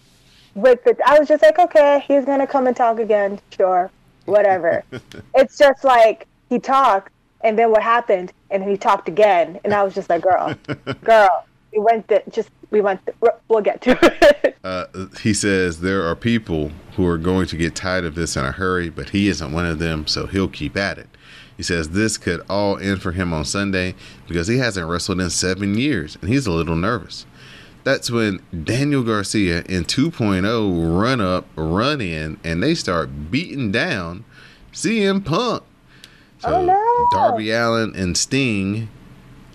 with it. I was just like, okay, he's gonna come and talk again. Sure, whatever. [LAUGHS] it's just like he talked, and then what happened, and then he talked again, and I was just like, girl, [LAUGHS] girl, we went to just we went. To, we'll get to it. [LAUGHS] Uh, he says there are people who are going to get tired of this in a hurry, but he isn't one of them, so he'll keep at it. He says this could all end for him on Sunday because he hasn't wrestled in seven years and he's a little nervous. That's when Daniel Garcia in 2.0 run up, run in, and they start beating down CM Punk. So Oh, no. Darby Allin and Sting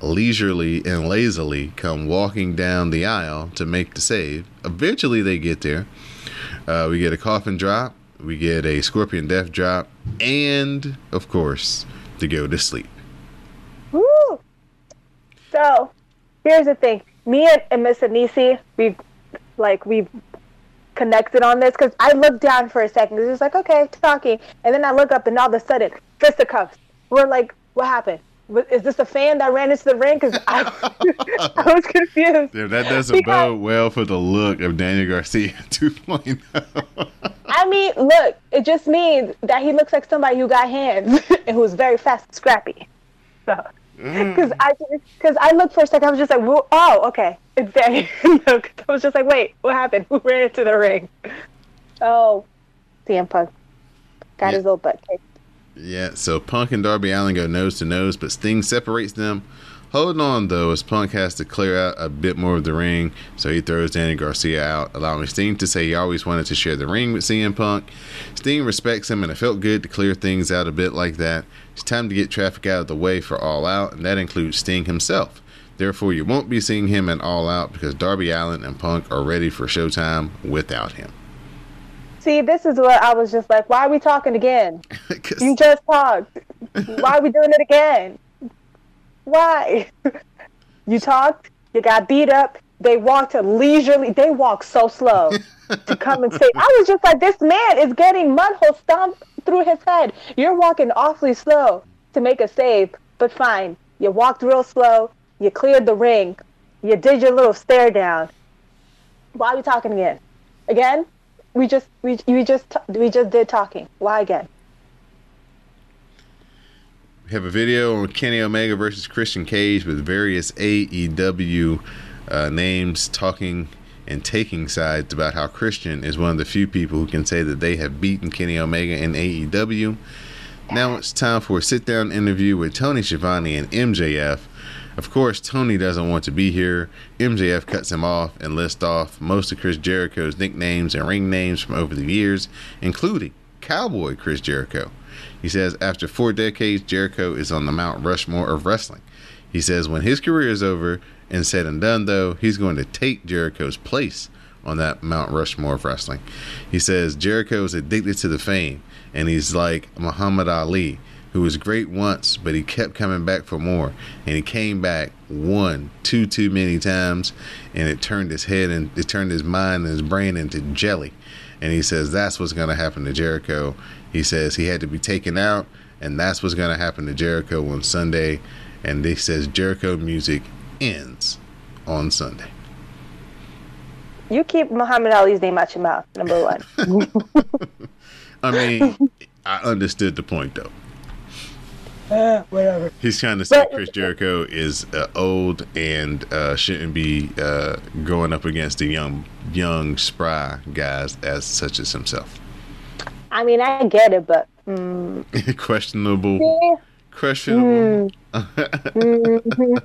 leisurely and lazily come walking down the aisle to make the save. Eventually, they get there. Uh, we get a coffin drop, we get a scorpion death drop, and of course, to go to sleep. Woo! So, here's the thing. Me and, and Miss Anisi, we like we connected on this because I looked down for a second. It was like, okay, talking, and then I look up, and all of a sudden, fisticuffs. We're like, what happened? Is this a fan that ran into the ring? Because I, [LAUGHS] I was confused. Yeah, that doesn't Because- bode well for the look of Daniel Garcia [LAUGHS] oh. 2.0. I mean, look, it just means that he looks like somebody who got hands [LAUGHS] and who's very fast and scrappy. So, mm. because I because I looked for a second, I was just like, oh, okay, it's Danny. no, 'cause I was just like, wait, what happened? [LAUGHS] Who ran into the ring? Oh, CM Punk got Yeah. his little butt kicked. Yeah, so Punk and Darby Allin go nose to nose, but Sting separates them. Holding on though, as Punk has to clear out a bit more of the ring, so he throws Danny Garcia out, allowing Sting to say he always wanted to share the ring with CM Punk. Sting respects him, and it felt good to clear things out a bit like that. It's time to get traffic out of the way for All Out, and that includes Sting himself. Therefore, you won't be seeing him at All Out because Darby Allin and Punk are ready for Showtime without him. See, this is what I was just like, why are we talking again? [LAUGHS] You just talked. Why are we doing it again? Why? [LAUGHS] You talked, you got beat up, they walked leisurely, they walked so slow to come and say, [LAUGHS] I was just like, this man is getting mud hole stomped through his head. You're walking awfully slow to make a save, but fine. You walked real slow, you cleared the ring, you did your little stare down. Why are we talking again? Again? We just we we just we just did talking. Why again? We have a video on Kenny Omega versus Christian Cage with various AEW uh, names talking and taking sides about how Christian is one of the few people who can say that they have beaten Kenny Omega in AEW. Now it's time for a sit down interview with Tony Schiavone and MJF. Of course, Tony doesn't want to be here. MJF cuts him off and lists off most of Chris Jericho's nicknames and ring names from over the years, including Cowboy Chris Jericho. He says after four decades, Jericho is on the Mount Rushmore of wrestling. He says when his career is over and said and done, though, he's going to take Jericho's place on that Mount Rushmore of wrestling. He says Jericho is addicted to the fame, and he's like Muhammad Ali, who was great once, but he kept coming back for more. And he came back one, two, too many times, and it turned his head and it turned his mind and his brain into jelly. And he says that's what's going to happen to Jericho. He says he had to be taken out, and that's what's going to happen to Jericho on Sunday. And he says Jericho music ends on Sunday. You keep Muhammad Ali's name out your mouth, number one. [LAUGHS] I mean, I understood the point though. Uh, [LAUGHS] whatever. He's trying to say But- Chris Jericho is uh, old and uh, shouldn't be uh, going up against the young, young, spry guys as such as himself. I mean, I get it, but mm, [LAUGHS] questionable, yeah. questionable. [LAUGHS]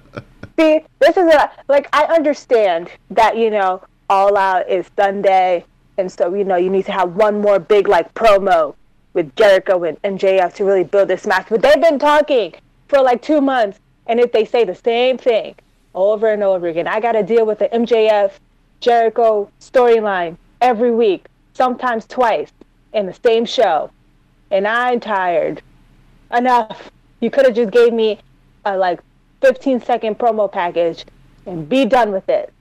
See, this is a like I understand that you know All Out is Sunday, and so you know you need to have one more big like promo with Jericho and, and JF to really build this match. But they've been talking for like two months, and if they say the same thing over and over again, I got to deal with the MJF Jericho storyline every week, sometimes twice in the same show, and I'm tired. Enough. You could have just gave me a like 15 second promo package and be done with it.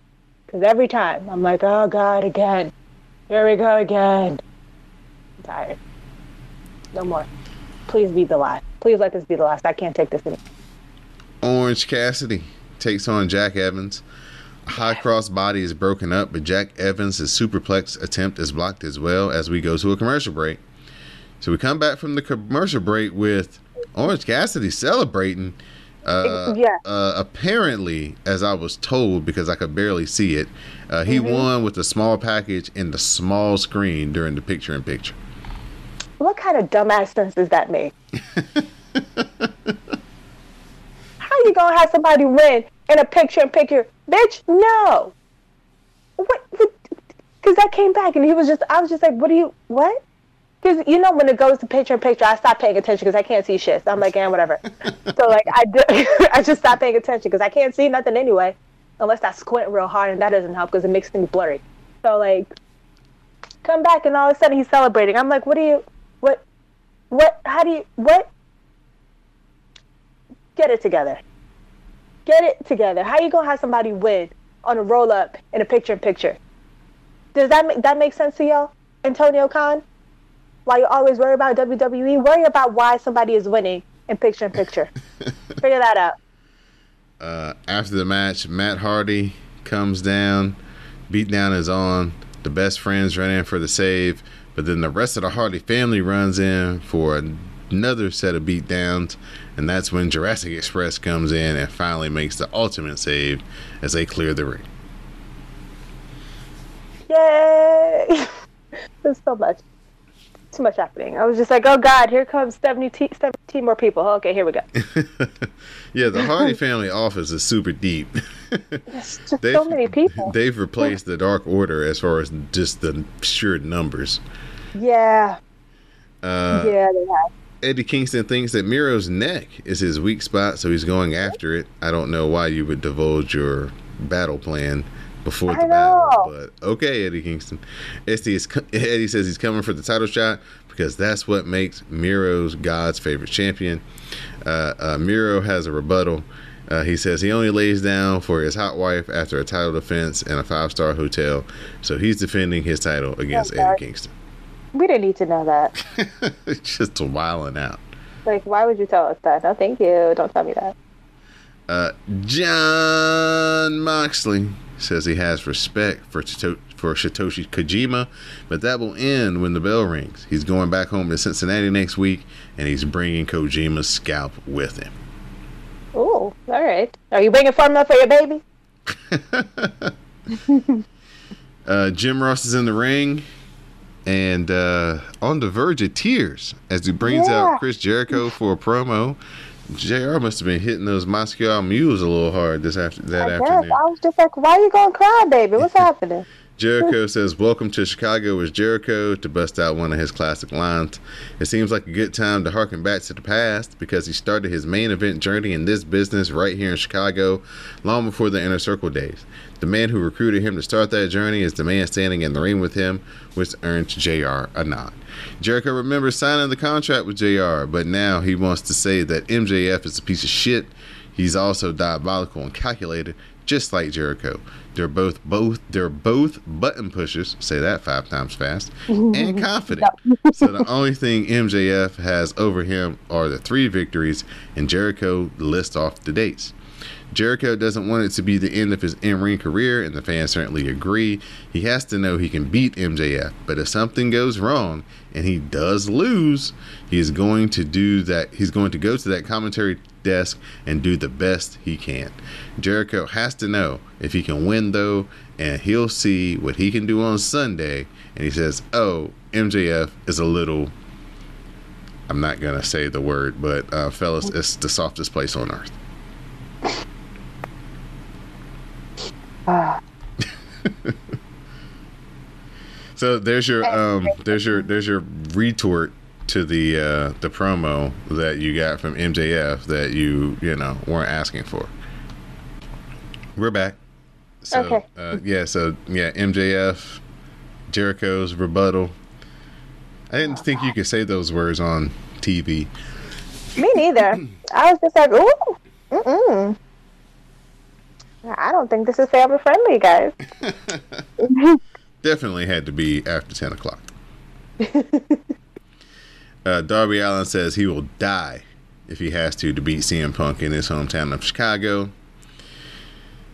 Because every time I'm like, oh God, again. Here we go again. I'm tired. No more. Please be the last. Please let this be the last. I can't take this anymore. Orange Cassidy takes on Jack Evans. High cross body is broken up, but Jack Evans' superplex attempt is blocked as well as we go to a commercial break. So we come back from the commercial break with Orange Cassidy celebrating. Uh, Yeah. uh, apparently, as I was told, because I could barely see it, uh, he won with a small package in the small screen during the picture in picture. What kind of dumbass sense does that make? [LAUGHS] How are you gonna have somebody win in a picture and picture? Bitch, no. What? Because I came back and he was just, I was just like, what do you, what? Because you know when it goes to picture in picture, I stop paying attention because I can't see shit. So I'm like, yeah, whatever. [LAUGHS] so like I do, [LAUGHS] I just stop paying attention because I can't see nothing anyway, unless I squint real hard and that doesn't help because it makes things blurry. So like, come back and all of a sudden he's celebrating. I'm like, what do you, what? How do you, what? Get it together. Get it together. How you gonna have somebody win on a roll up in a picture in picture? Does that make that make sense to y'all, Antonio Khan? Why you always worry about WWE? Worry about why somebody is winning in picture in picture. [LAUGHS] Figure that out. Uh, after the match, Matt Hardy comes down, beatdown is on. The best friends run in for the save, but then the rest of the Hardy family runs in for another set of beatdowns, and that's when Jurassic Express comes in and finally makes the ultimate save as they clear the ring. Yay! [LAUGHS] There's so much. Too much happening. I was just like, oh God, here comes 70, 17 more people. Okay, here we go. [LAUGHS] yeah, the Hardy family office is super deep. [LAUGHS] So many people. They've replaced the Dark Order as far as just the sheer numbers. Yeah. Uh, yeah, they have. Eddie Kingston thinks that Miro's neck is his weak spot, so he's going after it. I don't know why you would divulge your battle plan before the battle, but okay, Eddie Kingston. Eddie, is, Eddie says he's coming for the title shot because that's what makes Miro's God's favorite champion. Uh, uh, Miro has a rebuttal. Uh, he says he only lays down for his hot wife after a title defense in a five star hotel, so he's defending his title against Eddie Kingston. We didn't need to know that. [LAUGHS] Just wilding out. Like, why would you tell us that? No, thank you. Don't tell me that. Uh, Jon Moxley says he has respect for Chito- for Satoshi Kojima, but that will end when the bell rings. He's going back home to Cincinnati next week, and he's bringing Kojima's scalp with him. Oh, all right. Are you bringing formula for your baby? [LAUGHS] [LAUGHS] Uh, Jim Ross is in the ring and uh, on the verge of tears as he brings Yeah. out Chris Jericho for a promo. JR must have been hitting those Moscow mules a little hard this after that I guess. afternoon. I was just like, why are you going to cry, baby? What's [LAUGHS] happening? Jericho says, Welcome to Chicago with Jericho to bust out one of his classic lines. It seems like a good time to harken back to the past because he started his main event journey in this business right here in Chicago long before the Inner Circle days. The man who recruited him to start that journey is the man standing in the ring with him, which earns JR a nod. Jericho remembers signing the contract with JR, but now he wants to say that MJF is a piece of shit. He's also diabolical and calculated, just like Jericho. They're both both they're both button pushers, say that five times fast, and [LAUGHS] confident. so the only thing MJF has over him are the three victories, and Jericho lists off the dates. Jericho doesn't want it to be the end of his in-ring career, and the fans certainly agree. He has to know he can beat MJF, but if something goes wrong and he does lose, he is going to do that. He's going to go to that commentary desk and do the best he can. Jericho has to know if he can win though, and he'll see what he can do on Sunday. And he says, "Oh, MJF is a little." I'm not gonna say the word, but uh, fellas, it's the softest place on earth. [LAUGHS] So there's your um there's your there's your retort to the uh the promo that you got from MJF that you you know weren't asking for. We're back. So Okay. uh, yeah, so yeah, MJF Jericho's rebuttal. I didn't think you could say those words on TV. me neither. I was just like, ooh, mm-mm. I don't think this is family friendly, guys. [LAUGHS] Definitely had to be after 10 o'clock. [LAUGHS] uh, Darby Allin says he will die if he has to to beat CM Punk in his hometown of Chicago.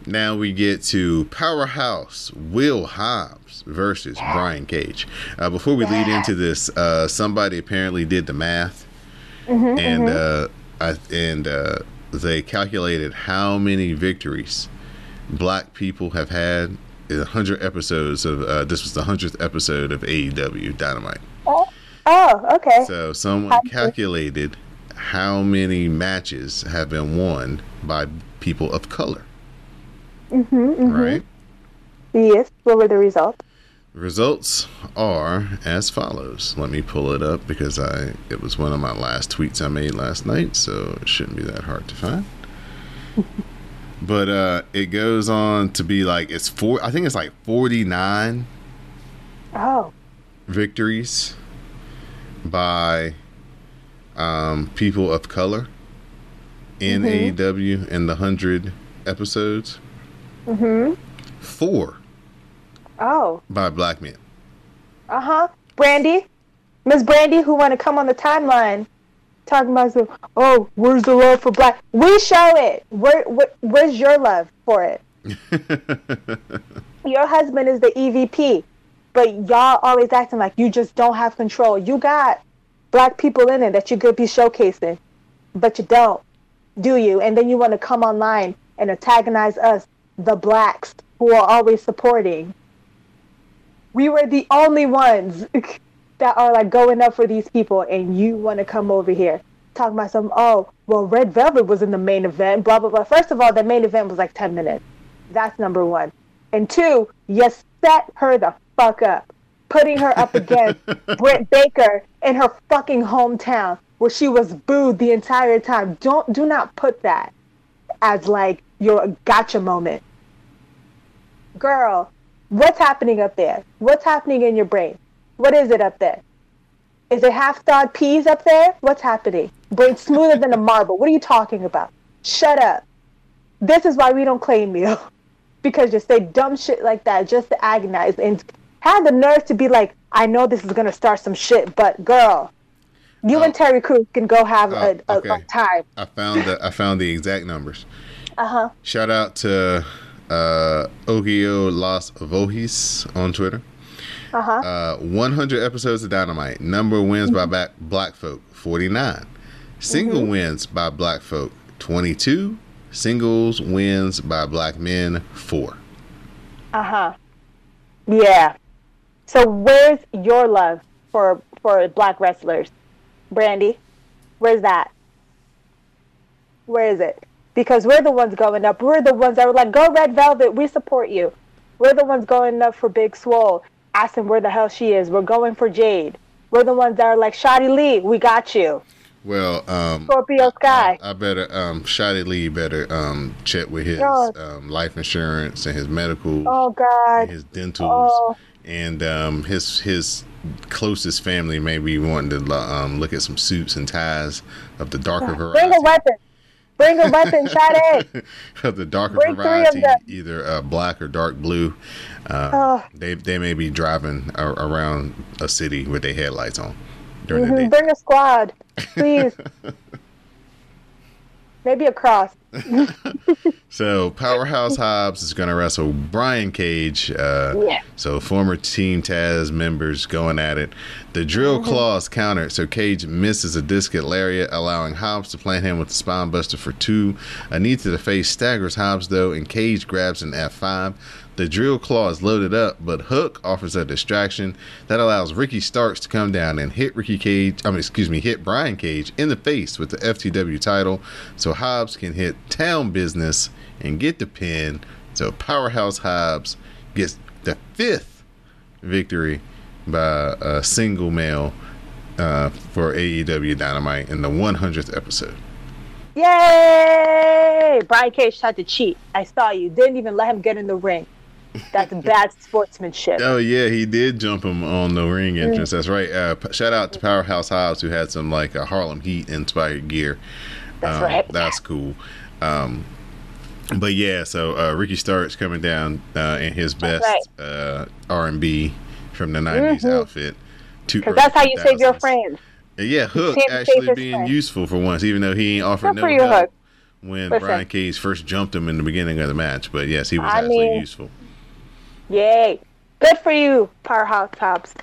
Now we get to Powerhouse Will Hobbs versus Brian Cage. Uh, before we lead into this, uh, somebody apparently did the math, and uh, I, and uh, they calculated how many victories black people have had in 100 episodes of uh, this was the 100th episode of AEW Dynamite. Oh, oh okay. So someone calculated how many matches have been won by people of color, mm-hmm, right? Yes. What were the results? Results are as follows. Let me pull it up because I it was one of my last tweets I made last night, so it shouldn't be that hard to find. [LAUGHS] but uh it goes on to be like it's four I think it's like 49 Oh, victories by um, people of color in AEW in the 100 episodes. mm-hmm. Four Oh, by black men. uh huh. Brandy, Miss Brandy, who want to come on the timeline, talking about some. Oh, where's the love for black? We show it. Where, where where's your love for it? [LAUGHS] Your husband is the EVP, but y'all always acting like you just don't have control. You got black people in it that you could be showcasing, but you don't, do you? And then you want to come online and antagonize us, the blacks, who are always supporting. We were the only ones [LAUGHS] that are like going up for these people, and you want to come over here talking about some. Oh, well, Red Velvet was in the main event. Blah blah blah. First of all, the main event was like ten minutes. That's number one. And two, you set her the fuck up, putting her up against [LAUGHS] Britt Baker in her fucking hometown where she was booed the entire time. Don't do not put that as like your gotcha moment. Girl, what's happening up there? What's happening in your brain? What is it up there? Is it half thawed peas up there? What's happening? Brain smoother than a marble. What are you talking about? Shut up. This is why we don't claim you. [LAUGHS] because you say dumb shit like that just to agonize and have the nerve to be like, I know this is gonna start some shit, but girl, you Oh. and Terry Crews can go have Oh, a, a, okay. a time. I found the I found the exact numbers. Uh huh. Shout out to uh, Ogio Los Vojis on Twitter. Uh huh. Uh, 100 episodes of Dynamite. Number wins by black, black folk, 49. Single wins by black folk, 22. Singles wins by black men, 4. Uh huh. Yeah. So where's your love for for black wrestlers, Brandy? Where's that? Where is it? Because we're the ones going up. We're the ones that were like, "Go Red Velvet, we support you." We're the ones going up for Big Swole, asking where the hell she is. We're going for Jade. We're the ones that are like, "Shotty Lee, we got you." Well, um, Scorpio Sky. I better um Shotty Lee better um check with his um life insurance and his medical Oh and God. his dentals Oh. and um his his closest family may be wanting to um look at some suits and ties of the darker Bring variety. a weapon. Bring a weapon, Shotty. [LAUGHS] of the darker Bring variety, either uh, black or dark blue. Uh, Oh. They they may be driving a- around a city with their headlights on during Mhm, the day. Bring a squad, please. [LAUGHS] Maybe a cross. [LAUGHS] So Powerhouse Hobbs is going to wrestle Brian Cage. Uh, Yeah. So former Team Taz members going at it. The drill Mm-hmm. claws counter. so Cage misses a discus lariat, allowing Hobbs to plant him with the spine buster for two. A knee to the face staggers Hobbs though, and Cage grabs an F5. The drill claw is loaded up, but Hook offers a distraction that allows Ricky Starks to come down and hit Ricky Cage. I mean, excuse me, hit Brian Cage in the face with the FTW title, so Hobbs can hit Town Business and get the pin. So Powerhouse Hobbs gets the fifth victory by a single male uh, for AEW Dynamite in the 100th episode. Yay! Brian Cage tried to cheat. I saw you. Didn't even let him get in the ring. That's [LAUGHS] bad sportsmanship. Oh yeah, he did jump him on the ring entrance. That's right. Uh, shout out to Powerhouse Hobbs who had some like uh, Harlem Heat inspired gear. That's Um, right. That's cool. Um, but yeah, so uh, Ricky Starks coming down uh, in his best right. uh, R and B from the '90s Mhm. outfit. Because that's how you save your 2000s. friends. Yeah, Hook actually being friend. useful for once, even though he ain't offered Good no help Hook. when Listen. Brian Cage first jumped him in the beginning of the match. But yes, he was I actually mean- useful. Yay! Good for you, Powerhouse Tops.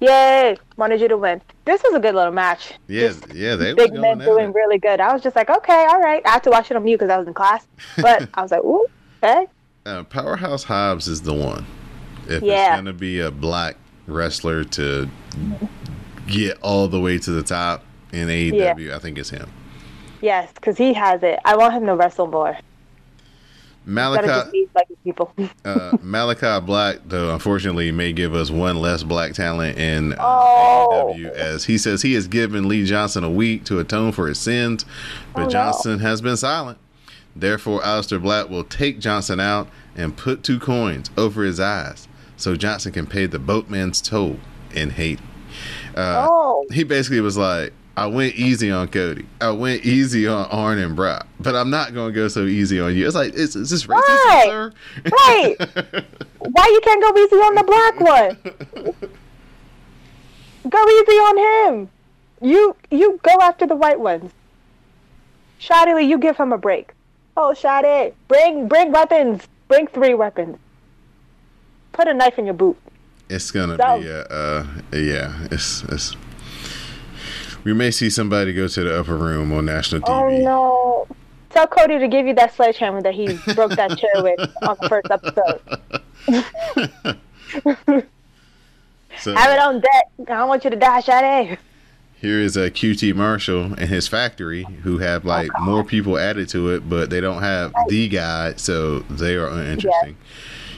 Yay! Wanted you to win. This was a good little match. Yeah, Just yeah, they big men doing it. really good. I was just like, okay, all right. I had to watch it on mute because I was in class, but [LAUGHS] I was like, ooh, okay. Uh, Powerhouse Hobbs is the one. If Yeah. it's gonna be a black wrestler to get all the way to the top in AEW, I think it's him. Yes, because he has it. I want him to wrestle more. Malachi people. [LAUGHS] uh, Malakai Black, though, unfortunately, may give us one less black talent in uh, Oh. AEW, as he says he has given Lee Johnson a week to atone for his sins, but Oh, no. Johnson has been silent. Therefore, Aleister Black will take Johnson out and put two coins over his eyes so Johnson can pay the boatman's toll in Hades. Uh, oh, he basically was like, I went easy on Cody. I went easy on Arn and Brock, but I'm not going to go so easy on you. It's like, is, is this racist, Right. sir? right. Why you can't go easy on the black one? Go easy on him. You you go after the white ones. Shadi Lee, you give him a break. Oh, Shadi, bring bring weapons. Bring three weapons. Put a knife in your boot. It's gonna So- be a, uh, yeah. It's it's. We may see somebody go to the upper room on national TV. Oh no. Tell Cody to give you that sledgehammer that he broke that chair with on the first episode. [LAUGHS] So Have it on deck. I don't want you to dash die, Shadi. here is uh, a QT Marshall and his factory who have like more people added to it, but they don't have the guy, so they are uninteresting.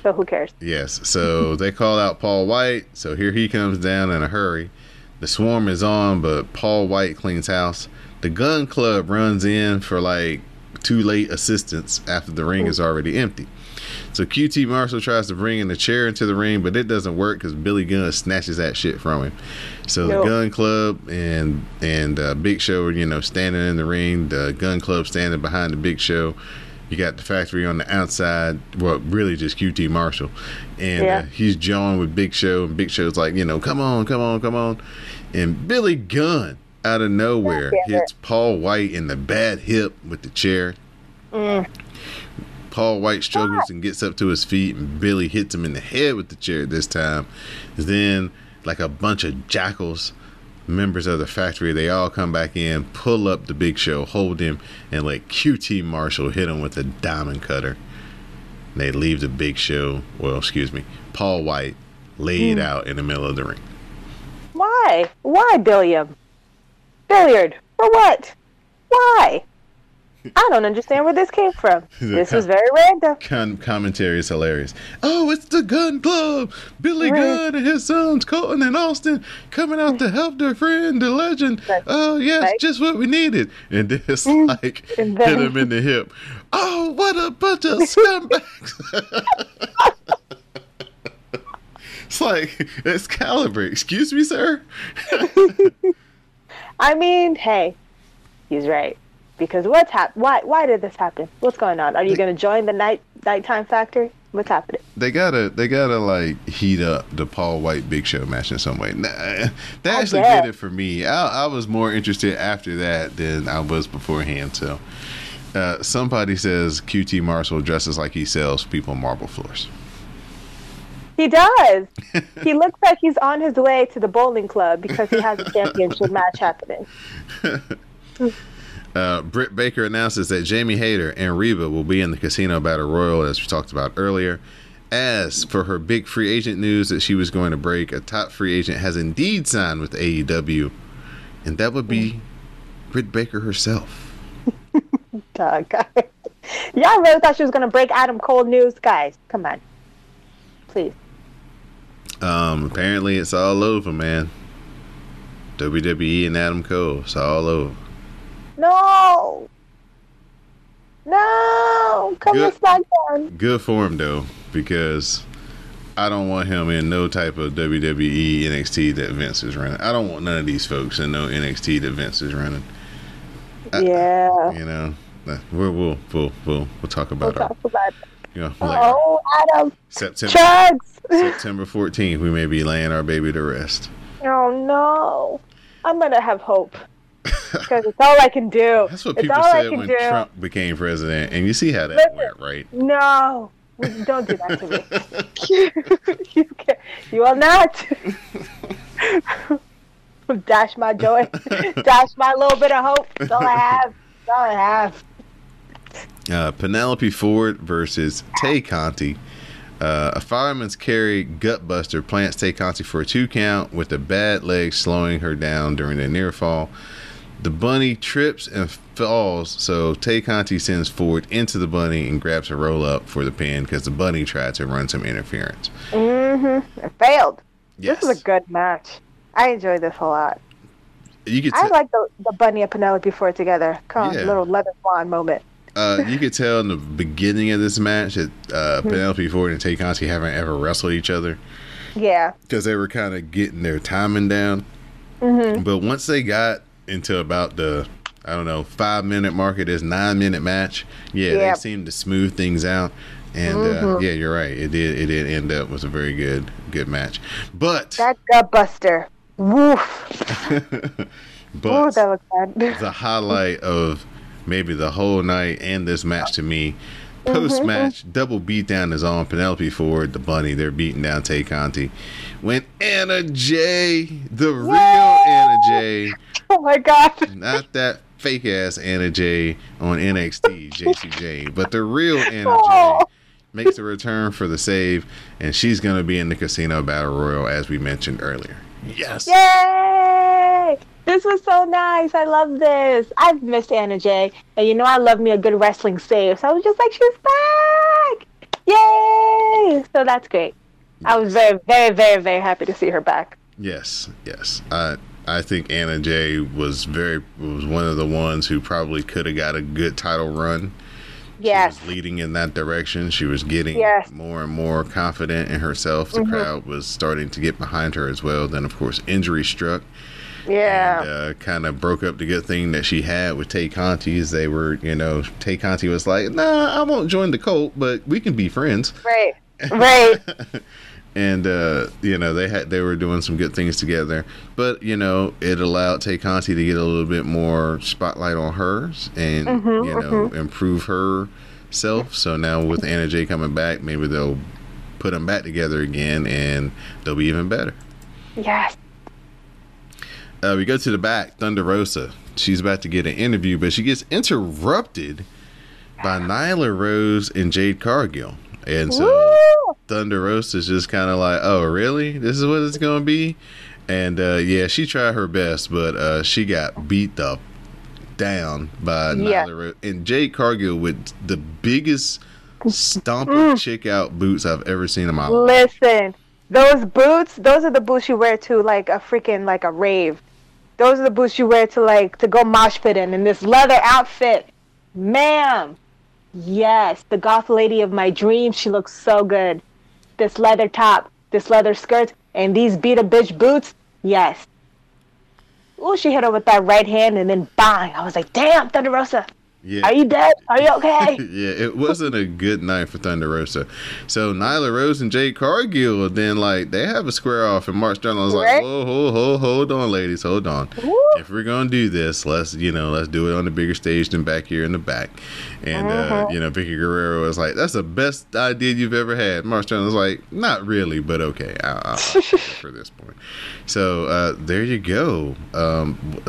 So who cares? Yes. So they call out Paul White. So here he comes down in a hurry. The swarm is on, but Paul White cleans house. The gun club runs in for like too late assistance after the ring is already empty. So QT Marshall tries to bring in the chair into the ring, but it doesn't work because Billy Gunn snatches that shit from him. So No. the Gun Club and and uh, Big Show, are, you know, standing in the ring. The Gun Club standing behind the Big Show. You got the factory on the outside. Well, really just QT Marshall, and Yeah. uh, he's jawing with Big Show, and Big Show's like, you know, come on, come on, come on, and Billy Gunn out of nowhere hits Paul White in the bad hip with the chair. Mm. Paul White struggles and gets up to his feet, and Billy hits him in the head with the chair this time. Then, like a bunch of jackals, members of the factory, they all come back in, pull up the big show, hold him, and let QT Marshall hit him with a diamond cutter. They leave the big show, well, excuse me, Paul White laid hmm. out in the middle of the ring. Why? Why billiard? Billiard for what? Why? I don't understand where this came from. [LAUGHS] This was very random. Commentary is hilarious. Oh, it's the Gun Club. Billy Right. Gunn and his sons Colton and Austin coming out to help their friend, the legend. Right. Oh, yes, Right. just what we needed. And then it's mm. like [LAUGHS] And hit him in the hip. Oh, what a bunch of [LAUGHS] scumbags. it's like it's caliber. Excuse me, sir. I mean, hey, he's right. Because what's hap- Why? Why did this happen? What's going on? Are you going to join the night nighttime factory? What's happening? They gotta, they gotta like heat up the Paul White Big Show match in some way. Nah, that actually guess. did it for me. I, I was more interested after that than I was beforehand. So, uh, somebody says QT Marshall dresses like he sells people marble floors. He does. he looks like he's on his way to the bowling club because he has a [LAUGHS] championship match happening. [LAUGHS] Uh, Britt Baker announces that Jamie Hayter and Reba will be in the Casino Battle Royal, as we talked about earlier. As for her big free agent news that she was going to break, a top free agent has indeed signed with AEW, and that would be Britt Baker herself. [LAUGHS] Doug. [LAUGHS] Y'all really thought she was going to break Adam Cole news? Guys, come on. Please. Um, apparently, it's all over, man. WWE and Adam Cole, it's all over. No. No. Come Good. to SmackDown. Good for him though, because I don't want him in no type of WWE NXT that Vince is running. I don't want none of these folks in no NXT that Vince is running. I- yeah. You know, we'll we'll we'll we'll, we'll talk We'll about our talk about it. you know later. Oh, Adam. September Chugs. September fourteenth. We may be laying our baby to rest. Oh, no. I'm going to have hope. Because it's all I can do. [LAUGHS] That's what it's people said can when do. Trump became president, and you see how that Listen. went, right? No. Don't do that to me. [LAUGHS] [LAUGHS] you, can't, you will not. Dash my joy. Dash my little bit of hope. That's all I have. That's all I have. Uh, Penelope Ford versus Tay Conti. Uh, a fireman's carry gutbuster plants Tay Conti for a two count with a bad leg slowing her down during a near fall. The bunny trips and falls, so Tay Conti sends Ford into the bunny and grabs a roll up for the pin because the bunny tried to run some interference. Mm-hmm. It failed. Yes, This was a good match. I enjoyed this a lot. you could I like the, the Bunny and Penelope Ford together. Come on, Yeah. little leather swan moment. uh, you could tell in the beginning of this match that uh, Hmm. Penelope Ford and Tay Conti haven't ever wrestled each other. Yeah. because they were kind of getting their timing down. Mm-hmm. But once they got into about the I don't know five minute mark of this nine minute match, yeah, Yeah. they seemed to smooth things out. And uh, yeah, you're right. It did. It did end up was a very good good match. But That gut buster. Woof. [LAUGHS] But that was bad. [LAUGHS] the highlight of maybe the whole night and this match to me. Post match, double beatdown is on Penelope Ford, the bunny. They're beating down Tay Conti. When Anna Jay, the real Anna Jay, [LAUGHS] oh my god. not that fake ass Anna Jay on NXT, JCJ, but the real Anna Jay Oh. makes a return for the save, and she's going to be in the Casino Battle Royal as we mentioned earlier. Yes. Yay! This was so nice. I love this. I've missed Anna Jay. And you know I love me a good wrestling save. So I was just like, she's back! Yay! So that's great. I was very, very, very, very happy to see her back. Yes, yes. I I think Anna Jay was very was one of the ones who probably could have got a good title run. Yes. She was leading in that direction. She was getting Yes. more and more confident in herself. The crowd was starting to get behind her as well. Then, of course, injury struck Yeah. and uh, kind of broke up the good thing that she had with Tay Conti. As they were, you know, Tay Conti was like, "Nah, I won't join the cult, but we can be friends." Right. [LAUGHS] Right. [LAUGHS] and uh, you know they had they were doing some good things together. But you know it allowed Tay Conti to get a little bit more spotlight on hers and Mm-hmm, you know improve herself. So now with Anna Jay coming back, maybe they'll put them back together again, and they'll be even better. yes. Uh, we go to the back. Thunder Rosa. She's about to get an interview, but she gets interrupted by [GASPS] Nyla Rose and Jade Cargill. And so Woo! Thunder Rosa's just kind of like, oh, really? This is what it's gonna be? And uh, yeah, she tried her best, but uh, she got beat up down by Yeah. Nyla Rose and Jade Cargill with the biggest stomping chick out boots I've ever seen in my life. Listen, those boots, those are the boots you wear to like a freaking like a rave. Those are the boots you wear to like to go mosh pit in in this leather outfit. Ma'am. Yes, the goth lady of my dreams. She looks so good. This leather top, this leather skirt, and these beat a bitch boots. Yes. Ooh, she hit her with that right hand and then bang. I was like, damn, Thunder Rosa. Yeah. Are you dead? Are you okay? [LAUGHS] yeah, it wasn't a good night for Thunder Rosa. So Nyla Rose and Jade Cargill then like they have a square off and Mark Sterling was like. Whoa, hold, hold, hold on, ladies, hold on. Woo. If we're gonna do this, let's you know, let's do it on the bigger stage than back here in the back. And uh, Mhm. you know, Vickie Guerrero was like, That's the best idea you've ever had. Mark Sterling was like, Not really, but okay, I'll, I'll, I'll take it for this point. So uh, there you go. Um,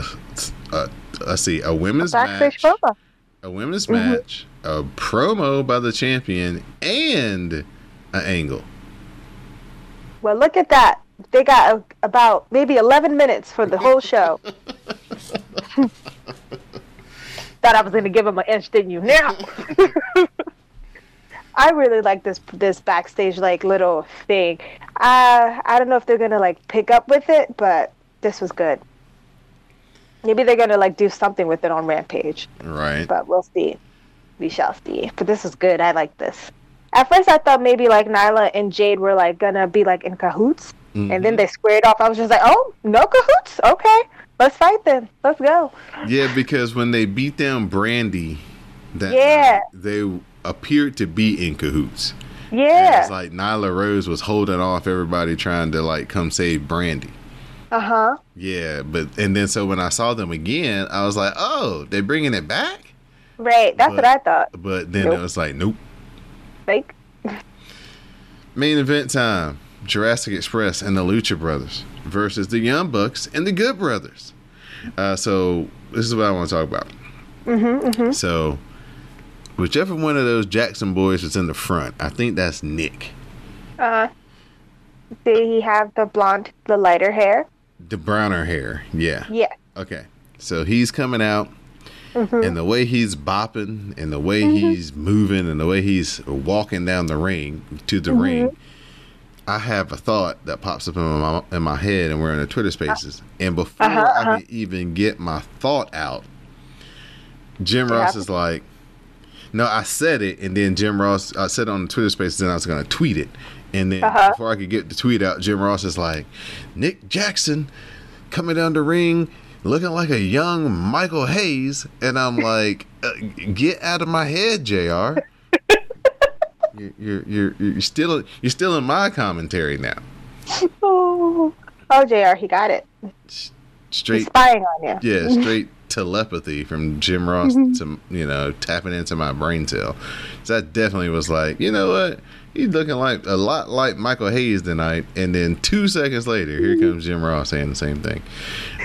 uh, let's see, a women's Backstage match. A women's Mm-hmm. match, a promo by the champion, and an angle. Well, look at that. They got a, about maybe 11 minutes for the whole show. [LAUGHS] Thought I was going to give them an inch, didn't you? Now, [LAUGHS] I really like this this backstage like little thing. Uh, I don't know if they're gonna like pick up with it, but this was good. Maybe they're gonna like do something with it on Rampage, Right. but we'll see. We shall see. But this is good. I like this. At first, I thought maybe like Nyla and Jade were like gonna be like in cahoots, and Mm-hmm. then they squared off. I was just like, oh, no cahoots. Okay, let's fight then. Let's go. Yeah, because when they beat down Brandy, that Yeah. night, they appeared to be in cahoots. Yeah. It's like Nyla Rose was holding off everybody trying to like come save Brandy. Uh huh. Yeah, but and then so when I saw them again, I was like, oh, they're bringing it back. Right. That's But- what I thought. But then Nope. it was like, nope. Like, [LAUGHS] Main event time: Jurassic Express and the Lucha Brothers versus the Young Bucks and the Good Brothers. Uh, so this is what I want to talk about. mm-hmm, mm-hmm. So whichever one of those Jackson boys is in the front, I think that's Nick. Uh, did he have the blonde, the lighter hair? The browner hair, yeah. Yeah. Okay, so he's coming out, Mm-hmm. and the way he's bopping, and the way he's moving, and the way he's walking down the ring to the Mm-hmm. ring, I have a thought that pops up in my in my head, and we're in the Twitter Spaces, and before Uh-huh, I uh-huh. can even get my thought out, Jim Ross happened? is like, "No, I said it," and then Jim Ross, I said it on the Twitter Spaces, then I was going to tweet it, and then Uh-huh. before I could get the tweet out, Jim Ross is like, "Nick Jackson." coming down the ring looking like a young Michael Hayes, and I'm [LAUGHS] like, uh, get out of my head, JR. [LAUGHS] You're you're you're, you're still you're still in my commentary now. [LAUGHS] Oh, oh, JR. He got it. He's Straight spying on you. yeah, straight telepathy from Jim Ross to you know tapping into my brain cell. So that definitely was like, you know what? He's looking like a lot like Michael Hayes tonight, and then two seconds later, here comes Jim Ross saying the same thing.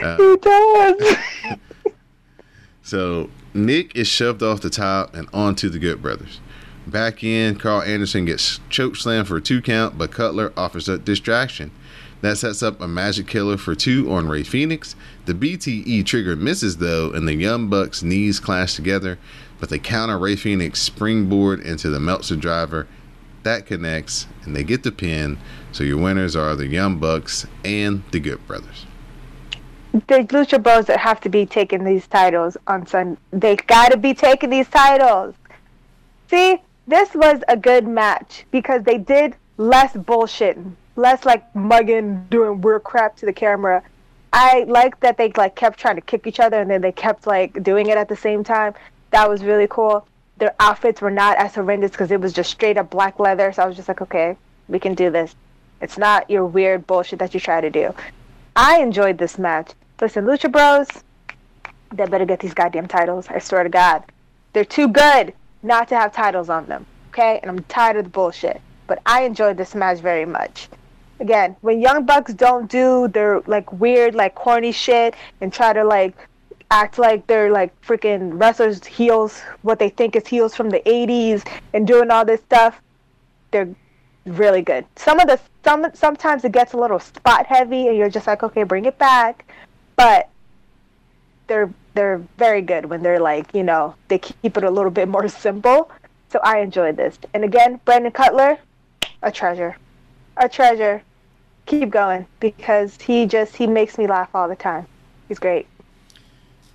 Uh, He does. [LAUGHS] So Nick is shoved off the top and onto the Good Brothers. Back in, Karl Anderson gets choke slammed for a two count, but Cutler offers a distraction. That sets up a magic killer for two on Rey Fénix. The BTE trigger misses though, and the Young Bucks knees clash together, but they counter Rey Fénix springboard into the Meltzer driver. That connects, and they get the pin. So your winners are the Young Bucks and the Good Brothers. the Lucha Bros that have to be taking these titles on Sunday. They got to be taking these titles. See, this was a good match because they did less bullshit, less like mugging, doing weird crap to the camera. I like that they like kept trying to kick each other and then they kept like doing it at the same time. That was really cool. Their outfits were not as horrendous because it was just straight up black leather. So I was just like, okay, we can do this. It's not your weird bullshit that you try to do. I enjoyed this match. Listen, Lucha Bros, they better get these goddamn titles. I swear to God. They're too good not to have titles on them. Okay? And I'm tired of the bullshit. But I enjoyed this match very much. Again, when Young Bucks don't do their like weird, like corny shit and try to like act like they're like freaking wrestlers heels, what they think is heels from the 80s and doing all this stuff, they're really good. Some of the some sometimes it gets a little spot heavy, and you're just like, okay, bring it back. But they're they're very good when they're like, you know, they keep it a little bit more simple. So I enjoyed this. And again, Brandon Cutler, a treasure, a treasure. Keep going because he just he makes me laugh all the time. He's great.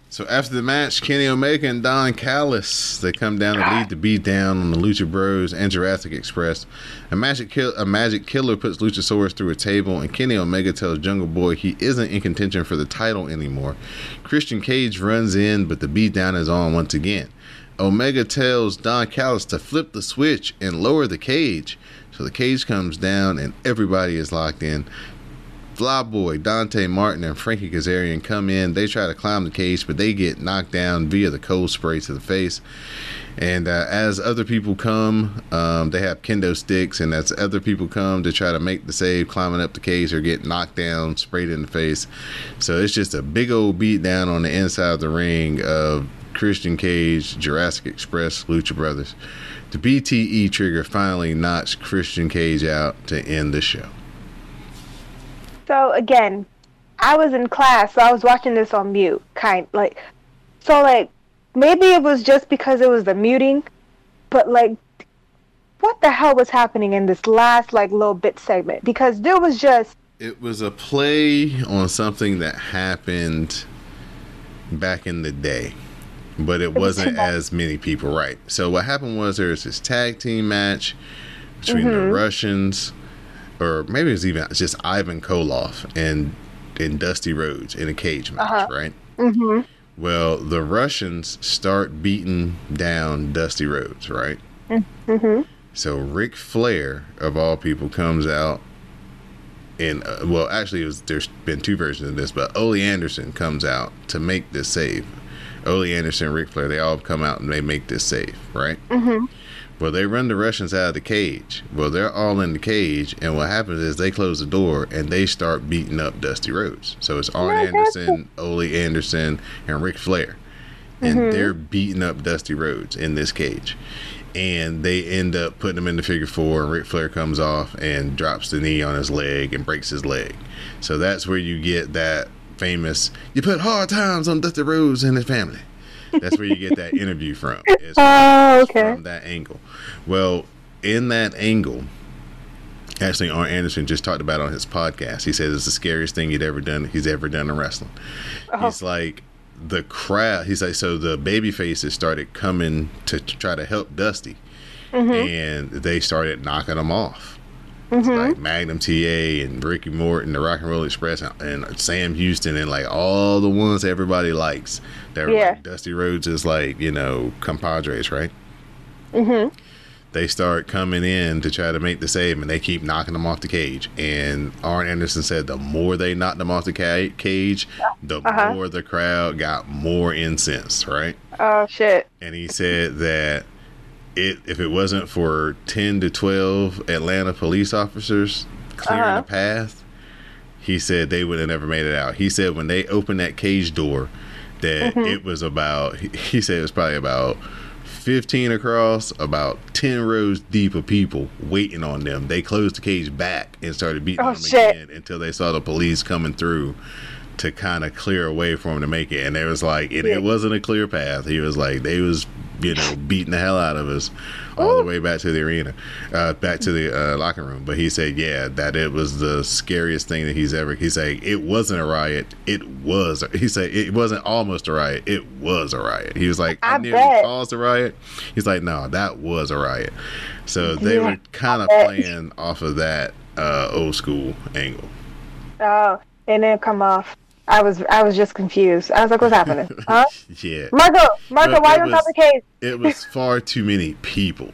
So after the match, Kenny Omega and Don Callis they come down and lead the beat down on the Lucha Bros and Jurassic Express. A magic kill, a magic killer puts Luchasaurus through a table, and Kenny Omega tells Jungle Boy he isn't in contention for the title anymore. Christian Cage runs in, but the beat down is on once again. Omega tells Don Callis to flip the switch and lower the cage. So the cage comes down and everybody is locked in. Flyboy, Dante Martin, and Frankie Kazarian come in. They try to climb the cage, but they get knocked down via the cold spray to the face. And uh, as other people come, um, they have kendo sticks, and as other people come to try to make the save, climbing up the cage, or get knocked down, sprayed in the face. So it's just a big old beat down on the inside of the ring of Christian Cage, Jurassic Express, Lucha Brothers. The BTE trigger finally knocks Christian Cage out to end the show. So again, I was in class, so I was watching this on mute, kind like. So like, maybe it was just because it was the muting, but like, what the hell was happening in this last like little bit segment? Because there was just It was a play on something that happened back in the day, but it was wasn't much. as many people, right? So what happened was there was this tag team match between the Mm-hmm. Russians, or maybe it's even just Ivan Koloff and and Dusty Rhodes in a cage match, Uh-huh. right? hmm Well, the Russians start beating down Dusty Rhodes, right? hmm So Ric Flair, of all people, comes out, and uh, well, actually, it was there's been two versions of this, but Ole Anderson comes out to make this save. Ole Anderson, Ric Flair, they all come out and they make this save, right? hmm Well, they run the Russians out of the cage. Well, they're all in the cage, and what happens is they close the door and they start beating up Dusty Rhodes. So it's Arn that's Anderson, Ole Anderson, and Ric Flair, and mm-hmm. they're beating up Dusty Rhodes in this cage. And they end up putting him in the figure four, and Ric Flair comes off and drops the knee on his leg and breaks his leg. So that's where you get that famous "You put hard times on Dusty Rhodes and his family." That's where you get that interview from. It's [LAUGHS] Oh, okay. from that angle. Well, in that angle, actually, Arn Anderson just talked about it on his podcast. He said it's the scariest thing he'd ever done. He's ever done in wrestling. Oh. He's like the crowd. He's like so the baby faces started coming to, to try to help Dusty, Mm-hmm. and they started knocking him off. It's like Magnum TA and Ricky Morton, the Rock and Roll Express, and, and Sam Houston, and like all the ones everybody likes. They're Yeah. like Dusty Rhodes is like you know compadres, right? hmm they start coming in to try to make the save and they keep knocking them off the cage and arn anderson said the more they knocked them off the ca- cage the Uh-huh. more the crowd got more incensed right Oh shit. and he said that it if it wasn't for 10 to 12 atlanta police officers clearing Uh-huh. the path he said they would have never made it out he said when they opened that cage door that Mm-hmm. it was about he- said it was probably about 15 across, about 10 rows deep of people waiting on them. They closed the cage back and started beating Oh, them shit. again until they saw the police coming through to kind of clear a way for them to make it. And it was like, and Yeah. it wasn't a clear path. He was like, they was, you know, beating the hell out of us all the way back to the arena, uh, back to the uh, locker room. But he said, yeah, that it was the scariest thing that he's ever. He said it wasn't a riot. It was. He said it wasn't almost a riot. It was a riot. He was like, I, I nearly bet. caused a riot. He's like, no, that was a riot. So they Yeah, were kind of playing off of that uh, old school angle. Oh, and then come off. I was I was just confused. I was like, what's happening? [LAUGHS] Huh? Yeah, Marco, Marco, But why you on was- top of the case? it was far too many people.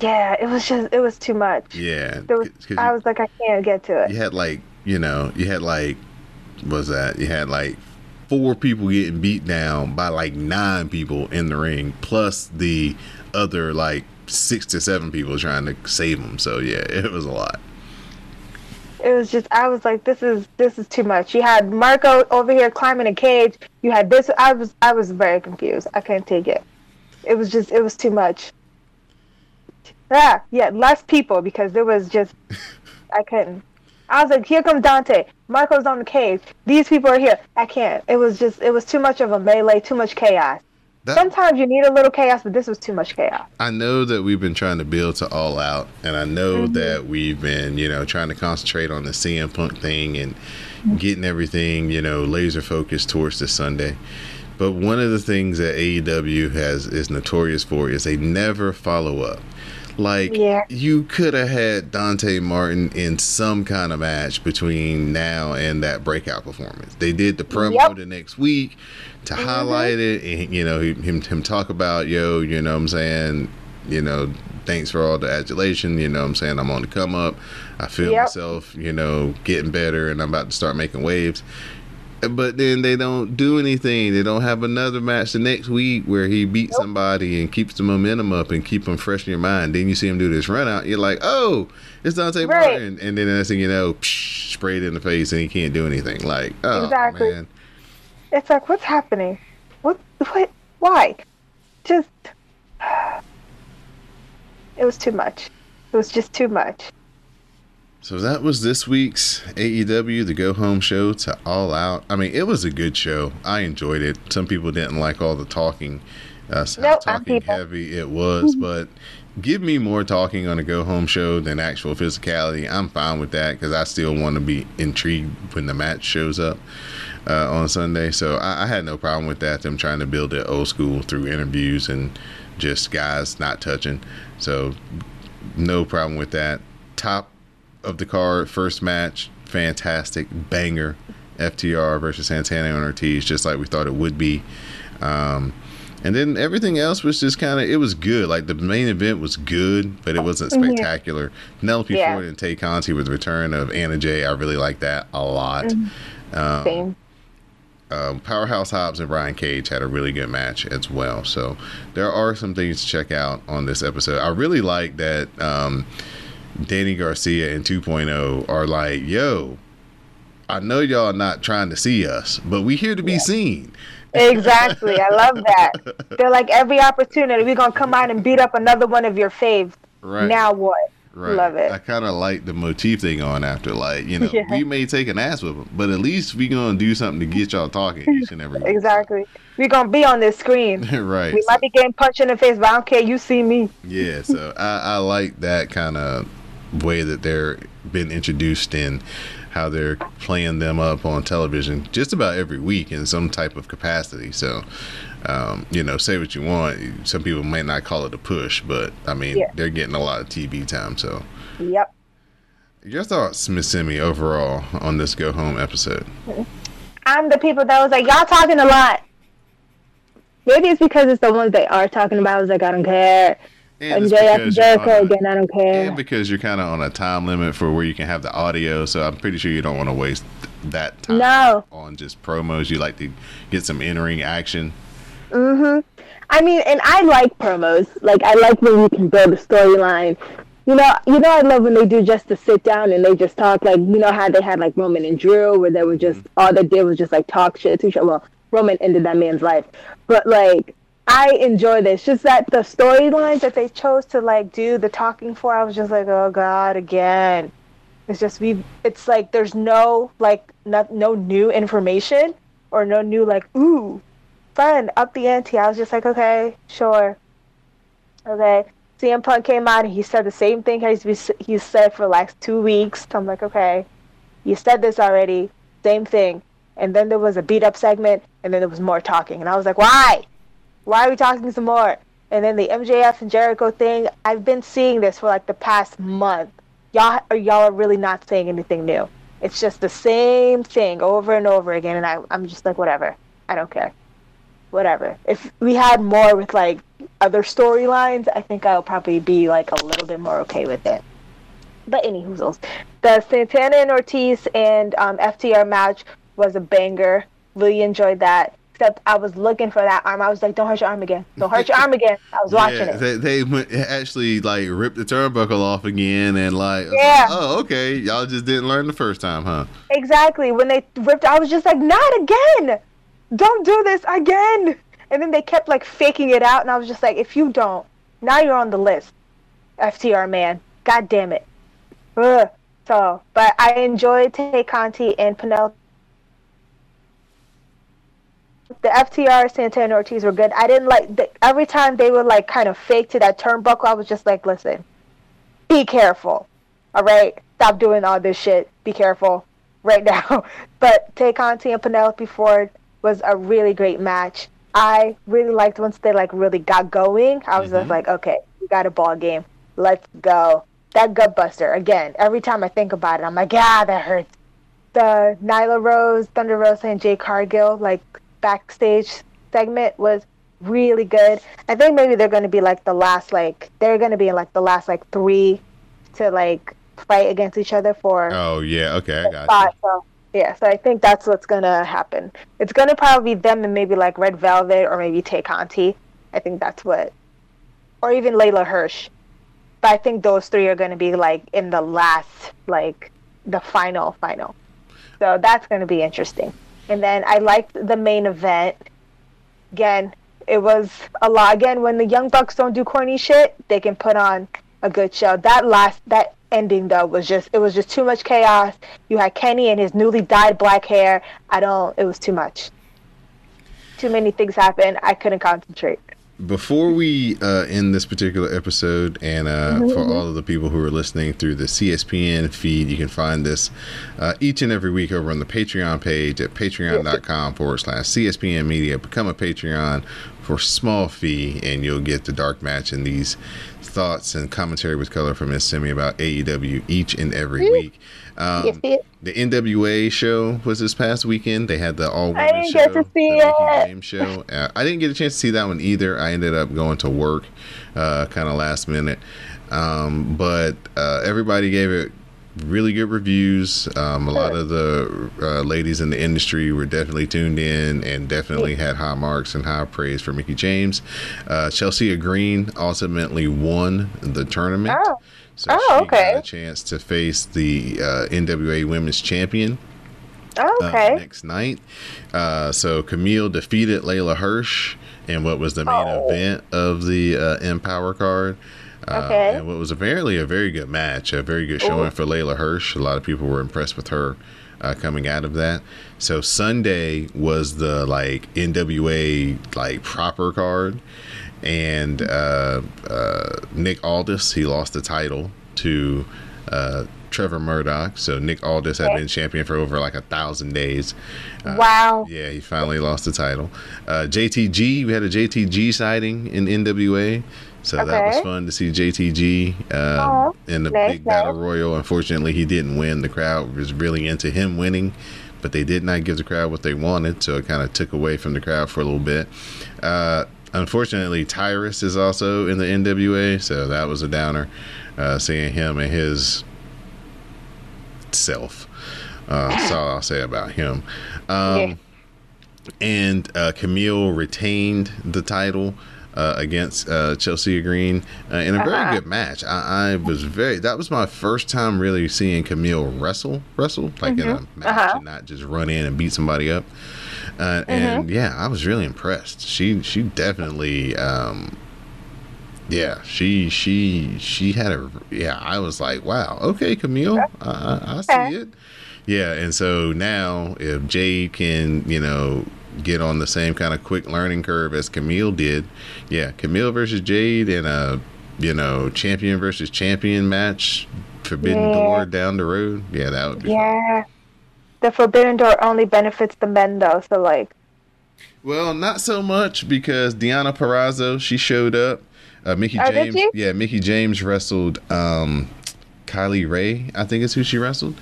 Yeah, it was just it was too much. Yeah, was, I you- was like, I can't get to it. you had like you know you had like what was that you had like four people getting beat down by like nine people in the ring plus the other like six to seven people trying to save them so yeah [LAUGHS] it was a lot It was just I was like, this is this is too much. You had Marco over here climbing a cage. You had this. I was I was very confused. I couldn't take it. It was just it was too much. Yeah, yeah, less people because there was just I couldn't. I was like, here comes Dante. Marco's on the cage. These people are here. I can't. It was just it was too much of a melee, too much chaos. That- Sometimes you need a little chaos, but this was too much chaos. I know that we've been trying to build to all out, and I know mm-hmm. that we've been, you know, trying to concentrate on the CM Punk thing and mm-hmm. getting everything, you know, laser focused towards this Sunday. But one of the things that AEW has is notorious for is they never follow up. Like Yeah. you could have had Dante Martin in some kind of match between now and that breakout performance. They did the promo Yep. the next week to mm-hmm. highlight it and you know him him talk about yo, you know what I'm saying, you know, thanks for all the adulation, you know what I'm saying, I'm on the come up. I feel Yep. myself, you know, getting better and I'm about to start making waves. But then they don't do anything. They don't have another match the next week where he beats somebody and keeps the momentum up and keep them fresh in your mind. Then you see him do this run out. You're like, oh, it's Dante Right. Martin. And then the next thing you know, psh, sprayed in the face and he can't do anything. Like, oh, Exactly. man. It's like, what's happening? What? What? Why? Just. [SIGHS] It was too much. It was just too much. So that was this week's AEW, the Go Home show to All Out. I mean, it was a good show. I enjoyed it. Some people didn't like all the talking, uh, Nope, talking heavy it was, [LAUGHS] but give me more talking on a Go Home show than actual physicality. I'm fine with that because I still want to be intrigued when the match shows up uh, on Sunday. So I, I had no problem with that. Them trying to build it old school through interviews and just guys not touching. So no problem with that. Top of the card, first match, fantastic banger. FTR versus Santana and Ortiz, just like we thought it would be. Um, and then everything else was just kind of, it was good. Like the main event was good, but it wasn't spectacular. Penelope Yeah. Ford and Tay Conti with the return of Anna Jay, I really like that a lot. Um, Same. um, Powerhouse Hobbs and Brian Cage had a really good match as well. So there are some things to check out on this episode. I really like that um, Danny Garcia and 2.0 are like, yo, I know y'all not trying to see us, but we here to be seen. Exactly. I love that. [LAUGHS] They're like every opportunity we're gonna come out and beat up another one of your faves. Right. Now what? Right. Love it. I kind of like the motif they going after. Like, you know, Yeah. we may take an ass with them, but at least we gonna do something to get y'all talking each and every. [LAUGHS] Exactly. We're gonna be on this screen. [LAUGHS] right. We might be getting punched in the face, but I don't care. You see me. Yeah, so I, I like that kind of way that they're been introduced in how they're playing them up on television just about every week in some type of capacity. So, um, you know, say what you want. Some people might not call it a push, but I mean, Yeah. they're getting a lot of TV time. So, Yep. your thoughts, Miss Simi, overall on this go home episode? I'm the people that was like, y'all talking a lot. Maybe it's because it's the ones they are talking about. I was like, I don't care. And And because Jericho again, I don't care. And because you're kind of on a time limit for where you can have the audio, so I'm pretty sure you don't want to waste that time No. on just promos. You like to get some in-ring action. Mhm. I mean, and I like promos. Like I like when you can build a storyline. You know, you know, I love when they do just to sit down and they just talk. Like you know how they had like Roman and Drew, where they were just all they did was just like talk shit to each other. Well, Roman ended that man's life, but like I enjoy this. Just that the storylines that they chose to like do the talking for, I was just like, oh god, again. It's just we. It's like there's no like not no new information or no new like ooh fun, up the ante. I was just like, okay, sure. Okay. CM Punk came out and he said the same thing he's he said for like two weeks. I'm like, okay, you said this already. Same thing. And then there was a beat up segment, and then there was more talking. And I was like, why? Why are we talking some more? And then the MJF and Jericho thing, I've been seeing this for like the past month. Y'all, or y'all are really not saying anything new. It's just the same thing over and over again. And I, I'm just like, whatever. I don't care whatever. If we had more with like other storylines, I think I'll probably be like a little bit more okay with it. But any hoozles. The Santana and Ortiz and um, FTR match was a banger. Really enjoyed that. Except I was looking for that arm. I was like, don't hurt your arm again. Don't hurt your arm [LAUGHS] again. I was watching it. they, they went, actually like ripped the turnbuckle off again, and like, Yeah. oh, okay, y'all just didn't learn the first time, huh? Exactly. When they ripped, I was just like, not again. Don't do this again. And then they kept like faking it out, and I was just like, if you don't, now you're on the list. FTR man. God damn it. Ugh. So, but I enjoyed Tay Conti and Penelope. The FTR Santana Ortiz were good. I didn't like the, every time they would like kind of fake to that turnbuckle. I was just like, listen, be careful. All right, stop doing all this shit. Be careful [LAUGHS] right now. [LAUGHS] but Tay Conti and Penelope Ford was a really great match. I really liked once they like really got going. I was just mm-hmm. like, okay, we got a ball game. Let's go. That gut buster again. Every time I think about it, I'm like, yeah, that hurts. The Nyla Rose, Thunder Rosa, and Jade Cargill like backstage segment was really good. I think maybe they're going to be like the last like they're going to be in like the last like three to like fight against each other for Oh yeah, okay, I got spot. So yeah, so I think that's what's gonna happen. It's gonna probably be them and maybe like Red Velvet or maybe Tay Conti. I think that's what, or even Leyla Hirsch. But I think those three are gonna be like in the last, like the final, final. So that's gonna be interesting. And then I liked the main event. Again, it was a lot. Again, when the Young Bucks don't do corny shit, they can put on a good show. That last that ending though was just it was just too much chaos. You had Kenny and his newly dyed black hair. I don't. It was too much. Too many things happened. I couldn't concentrate. Before we uh, end this particular episode, and uh, for all of the people who are listening through the CSPN feed, you can find this uh, each and every week over on the Patreon page at patreon.com forward slash CSPN Media. Become a Patreon for a small fee, and you'll get the dark match and these thoughts and commentary with color from Miss Simi about AEW each and every week. Um, the NWA show was this past weekend. They had the all I women didn't show, get to see it. James show. [LAUGHS] Uh, I didn't get a chance to see that one either. I ended up going to work, uh, kind of last minute. Um, but uh, everybody gave it really good reviews. Um, a lot of the uh, ladies in the industry were definitely tuned in and definitely had high marks and high praise for Mickie James. Uh, Chelsea Green ultimately won the tournament. Oh. So Oh, she okay. got a chance to face the uh, NWA Women's Champion Oh, uh, okay. next night. Uh, so Camille defeated Leyla Hirsch in what was the main Oh. event of the uh, EmPowerrr card. Uh, And what was apparently a very good match, a very good showing for Leyla Hirsch. A lot of people were impressed with her uh, coming out of that. So Sunday was the like NWA like proper card, and uh, uh, Nick Aldis he lost the title to uh, Trevor Murdoch. So Nick Aldis had been champion for over like a thousand days. Uh, wow. Yeah, he finally lost the title. Uh, JTG, we had a JTG sighting in NWA. So that was fun to see JTG um, Aw, in the nice, big battle nice. royal. Unfortunately, he didn't win. The crowd was really into him winning, but they did not give the crowd what they wanted, so it kind of took away from the crowd for a little bit. Uh, unfortunately, Tyrus is also in the NWA, so that was a downer. Uh, seeing him and his self. Uh, that's all I'll say about him. Um, Yeah. And uh, Camille retained the title uh, against uh, Chelsea Green uh, in a very Uh-huh. good match. I, I was very. That was my first time really seeing Camille wrestle, wrestle like in a match Uh-huh. and not just run in and beat somebody up. Uh, And yeah, I was really impressed. She she definitely. Um, yeah, she she she had a yeah. I was like, wow, okay, Camille, I, I, I see it. Yeah, and so now if Jade can, you know, get on the same kind of quick learning curve as Camille did, yeah, Camille versus Jade in a you know champion versus champion match, Forbidden Yeah. Door down the road, yeah, that would be fun. Yeah. The Forbidden Door only benefits the men though, so like Well, not so much because Deonna Purrazzo she showed up. Uh, Mickie Oh, did James, yeah, Mickie James wrestled um, Kylie Rae, I think is who she wrestled.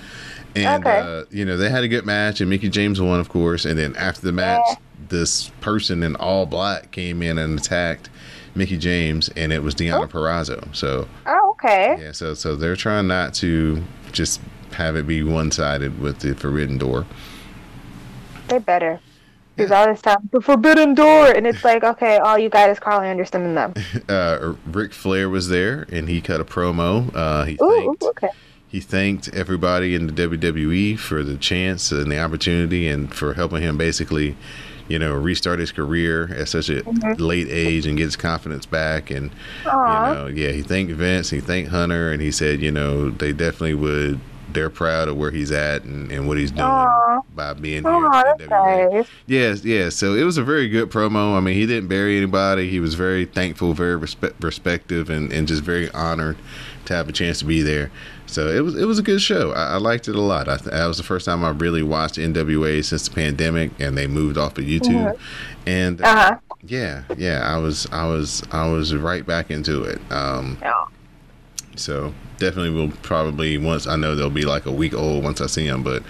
And Okay. uh, you know they had a good match, and Mickie James won, of course. And then after the match, Yeah. this person in all black came in and attacked Mickie James, and it was Deonna Purrazzo. So Oh, okay. yeah, so so they're trying not to just have it be one sided with the Forbidden Door. They better. Because all this time, the Forbidden Door, and it's like, okay, all you got is Karl Anderson and them. [LAUGHS] uh, Ric Flair was there, and he cut a promo. Uh, he Ooh, thanked ooh, okay. He thanked everybody in the WWE for the chance and the opportunity, and for helping him basically you know, restart his career at such a mm-hmm. late age and get his confidence back. And Aw. you know, yeah, he thanked Vince, he thanked Hunter, and he said, you know, they definitely would. They're proud of where he's at and, and what he's doing Aw. by being here. At that's nice. Yes, yes. So it was a very good promo. I mean, he didn't bury anybody. He was very thankful, very respe- respective, and, and just very honored to have a chance to be there. So it was it was a good show. I, I liked it a lot. I that was the first time I really watched NWA since the pandemic, and they moved off of YouTube. And uh, Uh-huh. yeah, yeah, I was I was I was right back into it. Um, Yeah. so definitely will probably once I know they'll be like a week old once I see them, but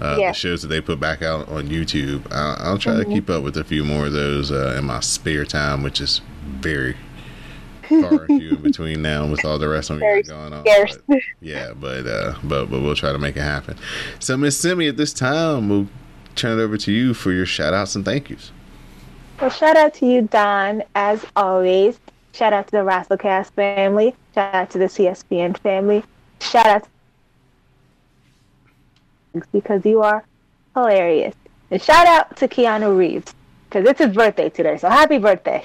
uh, Yeah. the shows that they put back out on YouTube, I'll, I'll try Mm-hmm. to keep up with a few more of those uh, in my spare time, which is very far and few in between now with all the rest of me going on. But, yeah, but uh, but but we'll try to make it happen. So Miss Simi, at this time we'll turn it over to you for your shout outs and thank yous. Well, shout out to you, Don, as always. Shout out to the Rasslecast family. Shout out to the CSPN family. Shout out to because you are hilarious. And shout out to Keanu Reeves because it's his birthday today. So happy birthday.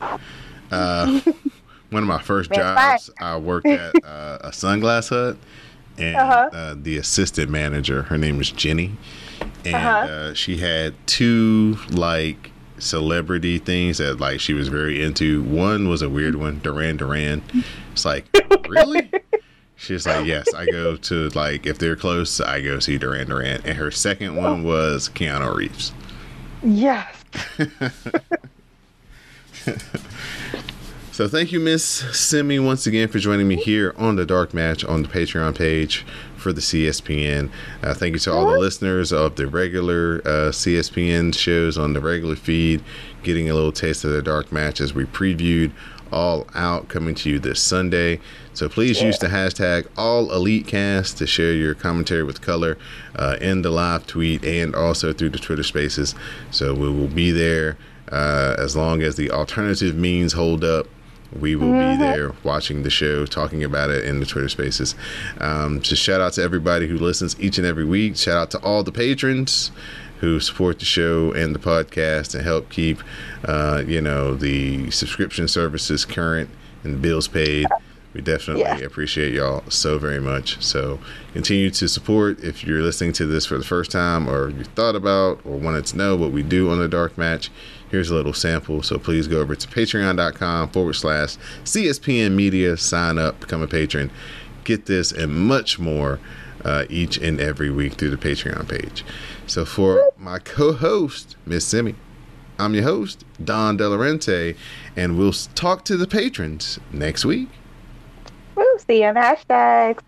[LAUGHS] Uh, [LAUGHS] one of my first jobs, I worked at [LAUGHS] uh, a sunglass hut, and Uh-huh. uh, the assistant manager, her name was Jenny, and Uh-huh. uh, she had two like celebrity things that like she was very into. One was a weird one, Duran Duran. It's like really. [LAUGHS] She's like, yes, I go to like if they're close, I go see Duran Duran. And her second one was Keanu Reeves. Yes. So thank you, Miss Simi, once again for joining me here on the Dark Match on the Patreon page for the CSPN. Uh, thank you to all the listeners of the regular uh, CSPN shows on the regular feed, getting a little taste of the Dark Match as we previewed All Out coming to you this Sunday. So please use the hashtag All Elite Cast to share your commentary with color uh, in the live tweet and also through the Twitter Spaces. So we will be there uh, as long as the alternative means hold up we will be there watching the show, talking about it in the Twitter spaces. Um, just shout out to everybody who listens each and every week. Shout out to all the patrons who support the show and the podcast and help keep, uh, you know, the subscription services current and bills paid. We definitely Yeah. appreciate y'all so very much. So continue to support if you're listening to this for the first time or you thought about or wanted to know what we do on the Dark Match. Here's a little sample. So please go over to patreon.com forward slash CSPN Media, sign up, become a patron, get this and much more uh, each and every week through the Patreon page. So for my co host, Miss Simi, I'm your host, Don Delarente, and we'll talk to the patrons next week. We'll see you on hashtags.